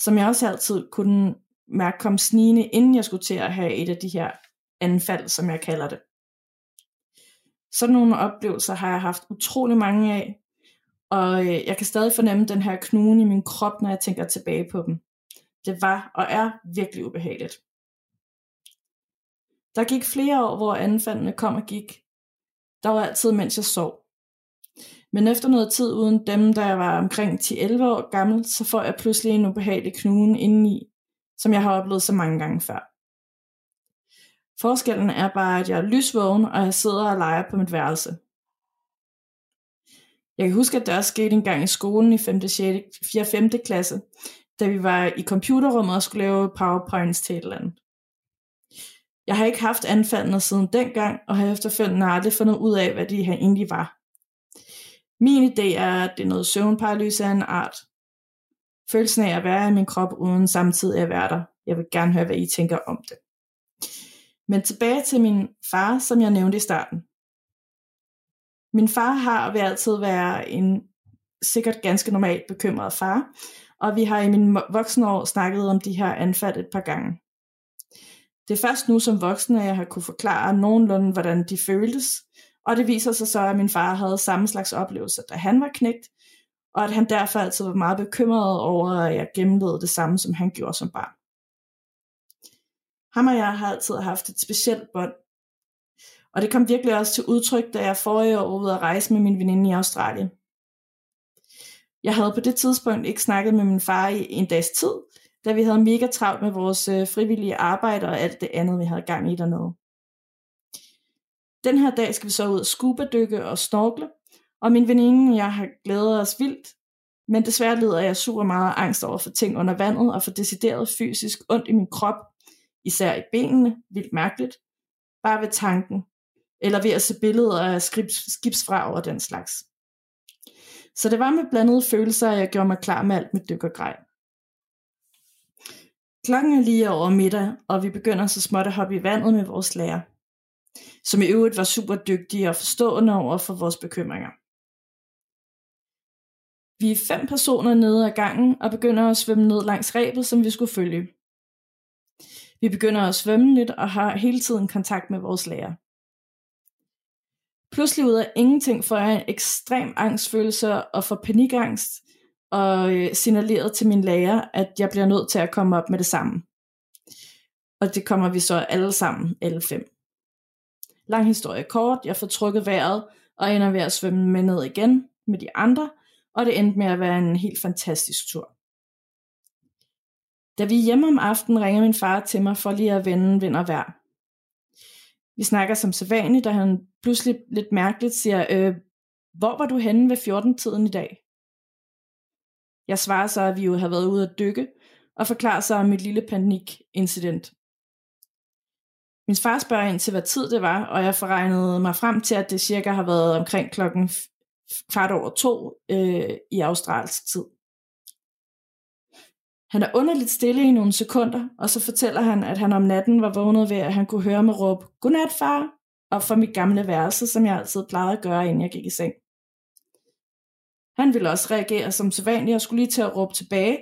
som jeg også altid kunne mærke kom snigende, inden jeg skulle til at have et af de her anfald, som jeg kalder det. Sådan nogle oplevelser har jeg haft utrolig mange af, og øh, jeg kan stadig fornemme den her knugen i min krop, når jeg tænker tilbage på dem. Det var og er virkelig ubehageligt. Der gik flere år, hvor anfaldene kom og gik. Der var altid, mens jeg sov. Men efter noget tid uden dem, da jeg var omkring 10-11 år gammel, så får jeg pludselig en ubehagelig knugen indeni, som jeg har oplevet så mange gange før. Forskellen er bare, at jeg er lysvågen, og jeg sidder og leger på mit værelse. Jeg kan huske, at det også skete en gang i skolen i 5. 6, 4. 5. klasse, da vi var i computerrummet og skulle lave powerpoints til et eller andet. Jeg har ikke haft anfaldene siden dengang, og har efterfølgende aldrig fundet ud af, hvad de her egentlig var. Min idé er, at det er noget søvnparalyse af en art. Følelsen af at være i min krop uden samtidig at være der. Jeg vil gerne høre, hvad I tænker om det. Men tilbage til min far, som jeg nævnte i starten. Min far har ved altid været en sikkert ganske normalt bekymret far, og vi har i min voksne år snakket om de her anfald et par gange. Det er først nu som voksen, at jeg har kunne forklare nogenlunde, hvordan de føltes, og det viser sig så, at min far havde samme slags oplevelser, da han var knægt, og at han derfor altid var meget bekymret over, at jeg gennemlevede det samme, som han gjorde som barn. Ham og jeg har altid haft et specielt bånd, og det kom virkelig også til udtryk, da jeg forrige år var ude at rejse med min veninde i Australien. Jeg havde på det tidspunkt ikke snakket med min far i en dags tid, da vi havde mega travlt med vores øh, frivillige arbejde og alt det andet, vi havde gang i dernede. Den her dag skal vi så ud og scuba-dykke og snorkle, og min veninde og jeg har glædet os vildt, men desværre lider jeg super meget angst over for ting under vandet og for decideret fysisk ondt i min krop, især i benene, vildt mærkeligt, bare ved tanken, eller ved at se billeder af skibsfrag og den slags. Så det var med blandede følelser, at jeg gjorde mig klar med alt mit dykkergrej. Klokken er lige over middag, og vi begynder så småt at hoppe i vandet med vores lærer, som i øvrigt var super dygtige og forstående over for vores bekymringer. Vi er fem personer nede ad gangen og begynder at svømme ned langs rebet, som vi skulle følge. Vi begynder at svømme lidt og har hele tiden kontakt med vores lærer. Pludselig ud af ingenting får jeg en ekstrem angstfølelse og får panikangst, og øh, signaleret til min lærer, at jeg bliver nødt til at komme op med det samme. Og det kommer vi så alle sammen, alle fem. Lang historie kort, jeg får trukket vejret, og ender ved at svømme med ned igen med de andre, og det endte med at være en helt fantastisk tur. Da vi er hjemme om aftenen, ringer min far til mig for lige at vende vind og vejr. Vi snakker som sædvanligt, da han pludselig lidt mærkeligt siger, øh, hvor var du henne ved 14-tiden i dag? Jeg svarer så, at vi jo har været ude at dykke, og forklarer så om mit lille panikincident. Min far spørger ind til, hvad tid det var, og jeg forregnede mig frem til, at det cirka har været omkring klokken kvart over to øh, i australsk tid. Han er underligt stille i nogle sekunder, og så fortæller han, at han om natten var vågnet ved, at han kunne høre mig råbe, Godnat far, op fra mit gamle værelse, som jeg altid plejede at gøre, inden jeg gik i seng. Han ville også reagere som sædvanligt og skulle lige til at råbe tilbage,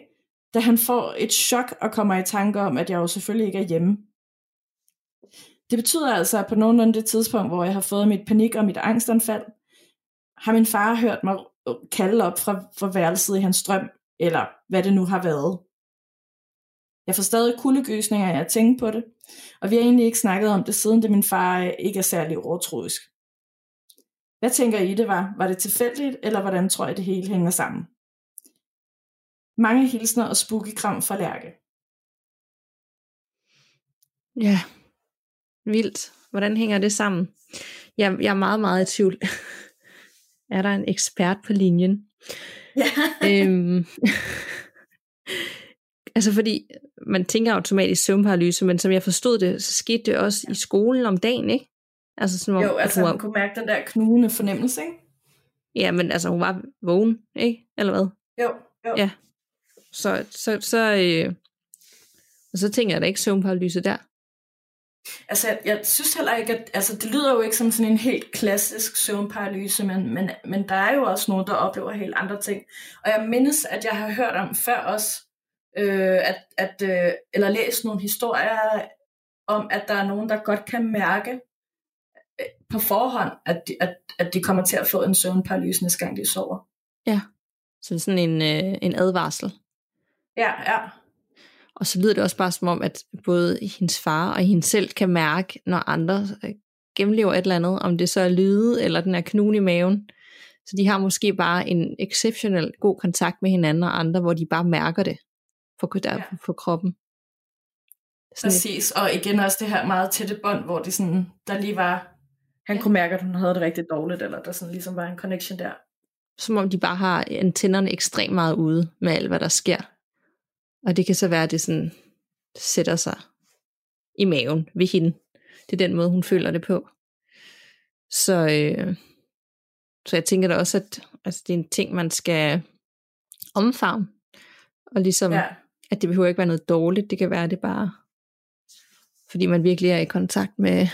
da han får et chok og kommer i tanke om, at jeg jo selvfølgelig ikke er hjemme. Det betyder altså, at på nogenlunde det tidspunkt, hvor jeg har fået mit panik og mit angstanfald, har min far hørt mig kalde op fra, fra værelset i hans drøm, eller hvad det nu har været. Jeg får stadig kuldegysninger af at tænke på det, og vi har egentlig ikke snakket om det, siden det min far ikke er særlig overtroisk. Hvad tænker I det var? Var det tilfældigt, eller hvordan tror jeg det hele hænger sammen? Mange hilsner og spooky kram fra Lærke. Ja, vildt. Hvordan hænger det sammen? Jeg, jeg er meget, meget i tvivl. er der en ekspert på linjen? Ja. øhm, altså fordi man tænker automatisk søvnparalyse, men som jeg forstod det, så skete det også i skolen om dagen, ikke? Altså sådan, hvor, jo, altså hun kunne mærke den der knugende fornemmelse, ikke? Ja, men altså hun var vågen, ikke? Eller hvad? Jo, jo. Ja. Så, så, så, øh, og så tænker jeg da ikke søvnparalyse der. Altså, jeg, jeg synes heller ikke, at altså, det lyder jo ikke som sådan en helt klassisk søvnparalyse, men, men, men der er jo også nogen, der oplever helt andre ting. Og jeg mindes, at jeg har hørt om før også, øh, at, at, øh, eller læst nogle historier om, at der er nogen, der godt kan mærke øh, på forhånd, at de, at, at de kommer til at få en søvnparalyse næste gang de sover. Ja, så sådan en, øh, en advarsel. Ja, ja. Og så lyder det også bare som om, at både hendes far og hende selv kan mærke, når andre øh, gennemlever et eller andet, om det så er lyde eller den er knugen i maven. Så de har måske bare en exceptionel god kontakt med hinanden og andre, hvor de bare mærker det på, der, ja. på kroppen. Sådan Præcis, og igen også det her meget tætte bånd, hvor det sådan, der lige var, han ja. kunne mærke, at hun havde det rigtig dårligt, eller der sådan ligesom var en connection der. Som om de bare har antennerne ekstremt meget ude med alt, hvad der sker. Og det kan så være, at det sådan sætter sig i maven ved hende. Det er den måde, hun føler det på. Så, øh, så jeg tænker da også, at altså, det er en ting, man skal omfavne. Og ligesom, ja. At det behøver ikke være noget dårligt. Det kan være, det bare fordi man virkelig er i kontakt med,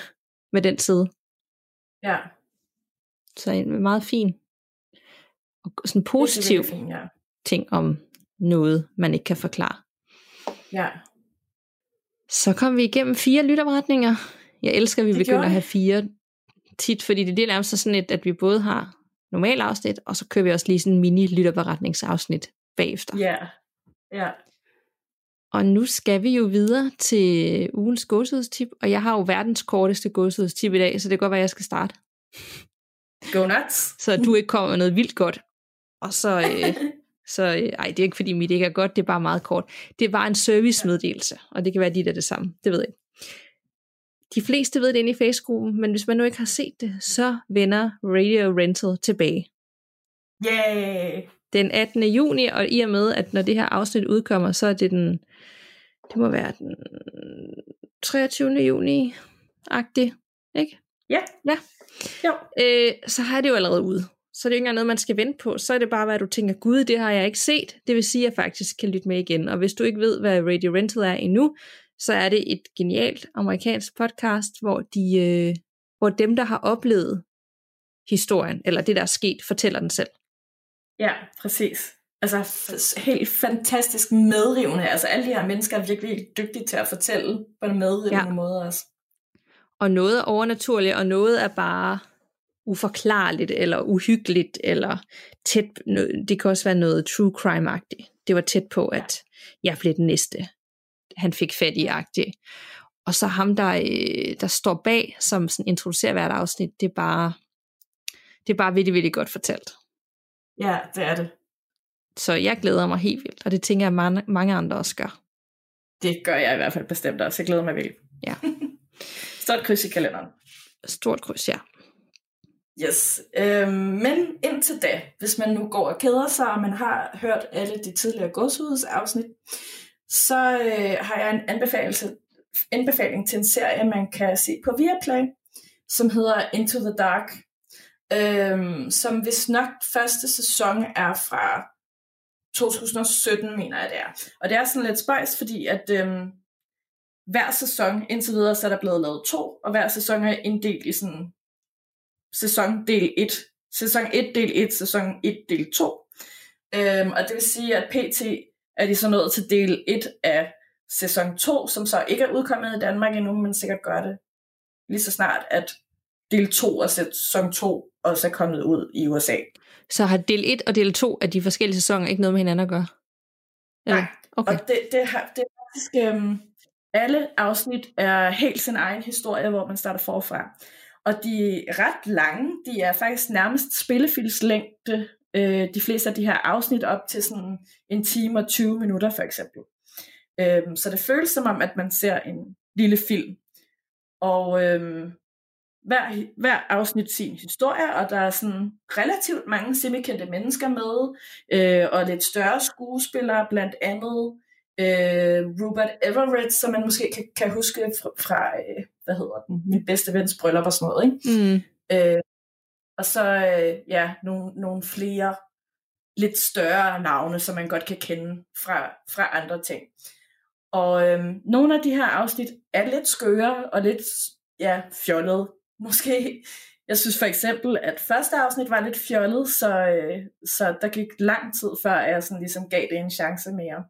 med den side. Ja. Så en meget fin og sådan positiv fin, ja. ting om noget, man ikke kan forklare. Ja. Så kom vi igennem fire lytterberetninger. Jeg elsker, at vi det begynder at have fire tit, fordi det er nærmest sådan et, at vi både har normal afsnit, og så kører vi også lige sådan en mini lytterberetningsafsnit bagefter. Ja, ja. Og nu skal vi jo videre til ugens gåsehedstip, og jeg har jo verdens korteste gåsehedstip i dag, så det kan godt være, at jeg skal starte. Go nuts! Så du ikke kommer med noget vildt godt. Og så, øh, så øh, ej, det er ikke fordi mit ikke er godt, det er bare meget kort. Det var en servicemeddelelse, og det kan være dit er det samme, det ved jeg De fleste ved det inde i Facebook, men hvis man nu ikke har set det, så vender Radio Rental tilbage. Yay! Den 18. juni, og i og med, at når det her afsnit udkommer, så er det den det må være den 23. juni-agtig, ikke? Ja. Ja. Jo. Øh, så har det jo allerede ude. Så det er jo ikke noget, man skal vente på. Så er det bare, hvad du tænker, gud, det har jeg ikke set. Det vil sige, at jeg faktisk kan lytte med igen. Og hvis du ikke ved, hvad Radio Rental er endnu, så er det et genialt amerikansk podcast, hvor, de, øh, hvor dem, der har oplevet historien, eller det, der er sket, fortæller den selv. Ja, præcis altså helt fantastisk medrivende. Altså alle de her mennesker er virkelig dygtige til at fortælle på en medrivende ja. måde også. Og noget er overnaturligt, og noget er bare uforklarligt, eller uhyggeligt, eller tæt, det kan også være noget true crime-agtigt. Det var tæt på, at jeg blev den næste, han fik fat i-agtigt. Og så ham, der, øh, der står bag, som sådan introducerer hvert afsnit, det er bare, det er bare virkelig, virkelig godt fortalt. Ja, det er det. Så jeg glæder mig helt vildt, og det tænker jeg, mange, mange andre også gør. Det gør jeg i hvert fald bestemt også. Jeg glæder mig vildt. Ja. Stort kryds i kalenderen. Stort kryds, ja. Yes, øhm, men indtil da, hvis man nu går og keder sig, og man har hørt alle de tidligere afsnit, så øh, har jeg en anbefaling, anbefaling til en serie, man kan se på Viaplay, som hedder Into the Dark, øhm, som hvis nok første sæson er fra 2017, mener jeg det er. Og det er sådan lidt spøjs, fordi at øhm, hver sæson indtil videre, så er der blevet lavet to, og hver sæson er inddelt i sådan sæson del 1. Sæson 1 del 1, sæson 1 del 2. Øhm, og det vil sige, at PT er de så nået til del 1 af sæson 2, som så ikke er udkommet i Danmark endnu, men sikkert gør det lige så snart, at del 2 af sæson 2 også er kommet ud i USA. Så har del 1 og del 2 af de forskellige sæsoner ikke noget med hinanden at gøre? Eller? Nej, okay. og det, det, har, det er faktisk... Øhm, alle afsnit er helt sin egen historie, hvor man starter forfra. Og de er ret lange. De er faktisk nærmest spillefilslængde. Øh, de fleste af de her afsnit op til sådan en time og 20 minutter for eksempel. Øhm, så det føles som om, at man ser en lille film. Og øhm, hver, hver afsnit sin historie, og der er sådan relativt mange semikendte mennesker med, øh, og lidt større skuespillere, blandt andet øh, Rupert Everett, som man måske kan, kan huske fra, fra øh, hvad hedder den, min bedste vens bryllup og sådan noget, ikke? Mm. Øh, og så øh, ja, nogle, nogle flere lidt større navne, som man godt kan kende fra, fra andre ting. Og øhm, nogle af de her afsnit er lidt skøre og lidt ja, fjollet. Måske. Jeg synes for eksempel, at første afsnit var lidt fjollet, så, øh, så der gik lang tid før, jeg sådan ligesom gav det en chance mere.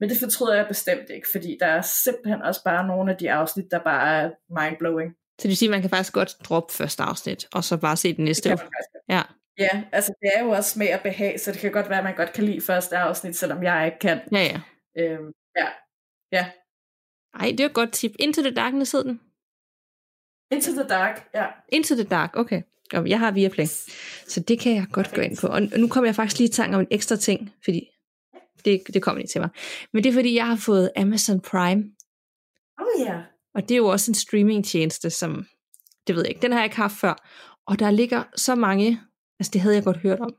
Men det fortryder jeg bestemt ikke, fordi der er simpelthen også bare nogle af de afsnit, der bare er mindblowing. Så det vil sige, at man kan faktisk godt droppe første afsnit, og så bare se det næste. Det. Ja. Ja, altså det er jo også smag og behag, så det kan godt være, at man godt kan lide første afsnit, selvom jeg ikke kan. Ja, ja. Øhm, ja. Ja. Ej, det er et godt tip. Into the Darkness hed den. Into the Dark, ja. Into the Dark, okay. Jeg har Viaplay, så det kan jeg godt gå ind på. Og nu kommer jeg faktisk lige i tanke om en ekstra ting, fordi det, det kommer lige til mig. Men det er fordi, jeg har fået Amazon Prime, Oh ja. og det er jo også en streamingtjeneste, som, det ved jeg ikke, den har jeg ikke haft før. Og der ligger så mange, altså det havde jeg godt hørt om,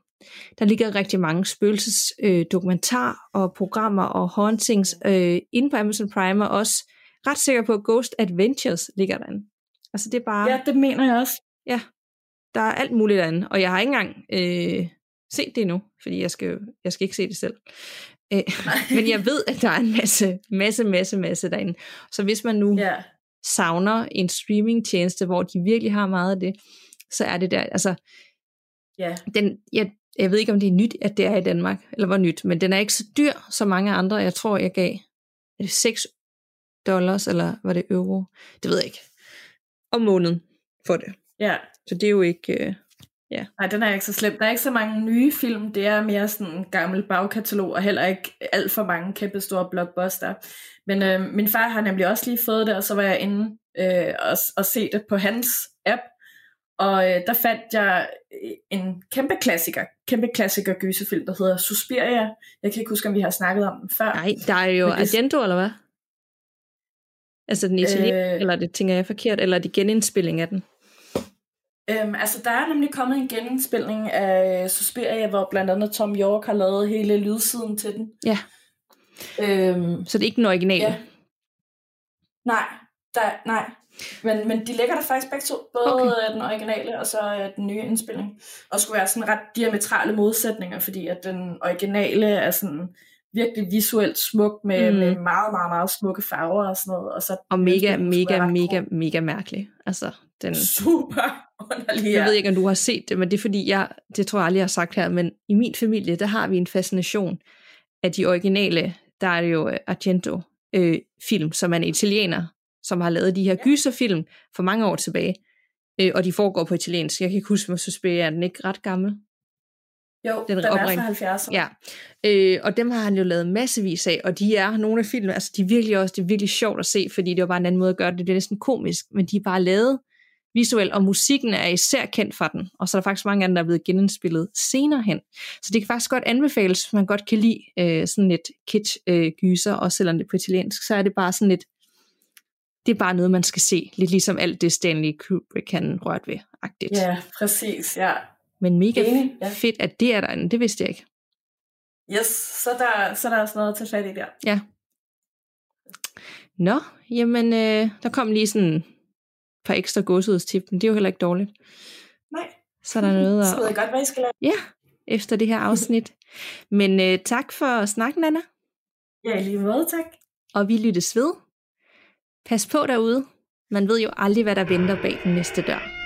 der ligger rigtig mange spøgelses øh, dokumentar og programmer og hauntings øh, inde på Amazon Prime, og også ret sikker på, at Ghost Adventures ligger derinde. Altså det er bare... Ja, det mener jeg også. Ja, der er alt muligt andet, og jeg har ikke engang øh, set det endnu, fordi jeg skal, jeg skal ikke se det selv. Øh, men jeg ved, at der er en masse, masse, masse, masse derinde. Så hvis man nu Ja. savner en streamingtjeneste, hvor de virkelig har meget af det, så er det der, altså, Ja. den, jeg, jeg ved ikke, om det er nyt, at det er i Danmark, eller hvor nyt, men den er ikke så dyr som mange andre. Jeg tror, jeg gav er det 6 dollars, eller var det euro? Det ved jeg ikke. Om måneden for det. Ja. Så det er jo ikke... Øh, Nej, den er ikke så slem. Der er ikke så mange nye film. Det er mere sådan en gammel bagkatalog, og heller ikke alt for mange kæmpe store blockbuster. Men øh, min far har nemlig også lige fået det, og så var jeg inde øh, og, og se det på hans app. Og øh, der fandt jeg øh, en kæmpe klassiker, kæmpe klassiker gyserfilm, der hedder Suspiria. Jeg kan ikke huske, om vi har snakket om den før. nej, der er jo det- Argento, eller hvad? Altså den italienske, øh, Øh. eller det tænker jeg forkert, eller er det genindspilling af den? Øhm, altså, der er nemlig kommet en genindspilning af Suspiria, hvor blandt andet Tom York har lavet hele lydsiden til den. Ja. Øhm, Så det er ikke den originale? Ja. Nej, der, nej. Men, men de lægger der faktisk begge to. Både Okay. okay. den originale og så øh, den nye indspilning. Og skulle være sådan ret diametrale modsætninger, fordi at den originale er sådan virkelig visuelt smuk med, Mm. med meget, meget, meget smukke farver og sådan noget. Og, så Og mega, mega, mega, grov. mega mærkelig. Altså, den, Super underlig. jeg ved ikke, om du har set det, men det er fordi, jeg, det tror jeg aldrig, jeg har sagt her, men i min familie, der har vi en fascination af de originale, der er det jo Argento øh, film, som er en italiener, som har lavet de her gyserfilm for mange år tilbage, øh, og de foregår på italiensk. Jeg kan ikke huske, hvor Suspiria er den ikke ret gammel? Jo, den den, er fra 70'erne. Ja, øh, og dem har han jo lavet massevis af, og de er nogle af filmene, altså de er virkelig også, det er virkelig sjovt at se, fordi det var bare en anden måde at gøre det, det er næsten komisk, men de er bare lavet visuelt, og musikken er især kendt for den, og så er der faktisk mange andre, der er blevet genindspillet senere hen. Så det kan faktisk godt anbefales, hvis man godt kan lide øh, sådan lidt kitsch øh, gyser, og selvom det er på italiensk, så er det bare sådan lidt, det er bare noget, man skal se, lidt ligesom alt det Stanley Kubrick kan rørt ved, agtigt. ja, præcis. Ja. Men mega Enig, ja. fedt, at det er derinde, det vidste jeg ikke. Yes, så der, så der er også noget at tage fat i der. Nå, jamen, øh, der kom lige sådan et par ekstra godshedstip, men det er jo heller ikke dårligt. Nej, Så er der noget så ved jeg at, godt, hvad I skal lave. ja, efter det her afsnit. Men øh, tak for snakken, Anna, Ja, lige måde, tak. og vi lyttes ved. Pas på derude. Man ved jo aldrig, hvad der venter bag den næste dør.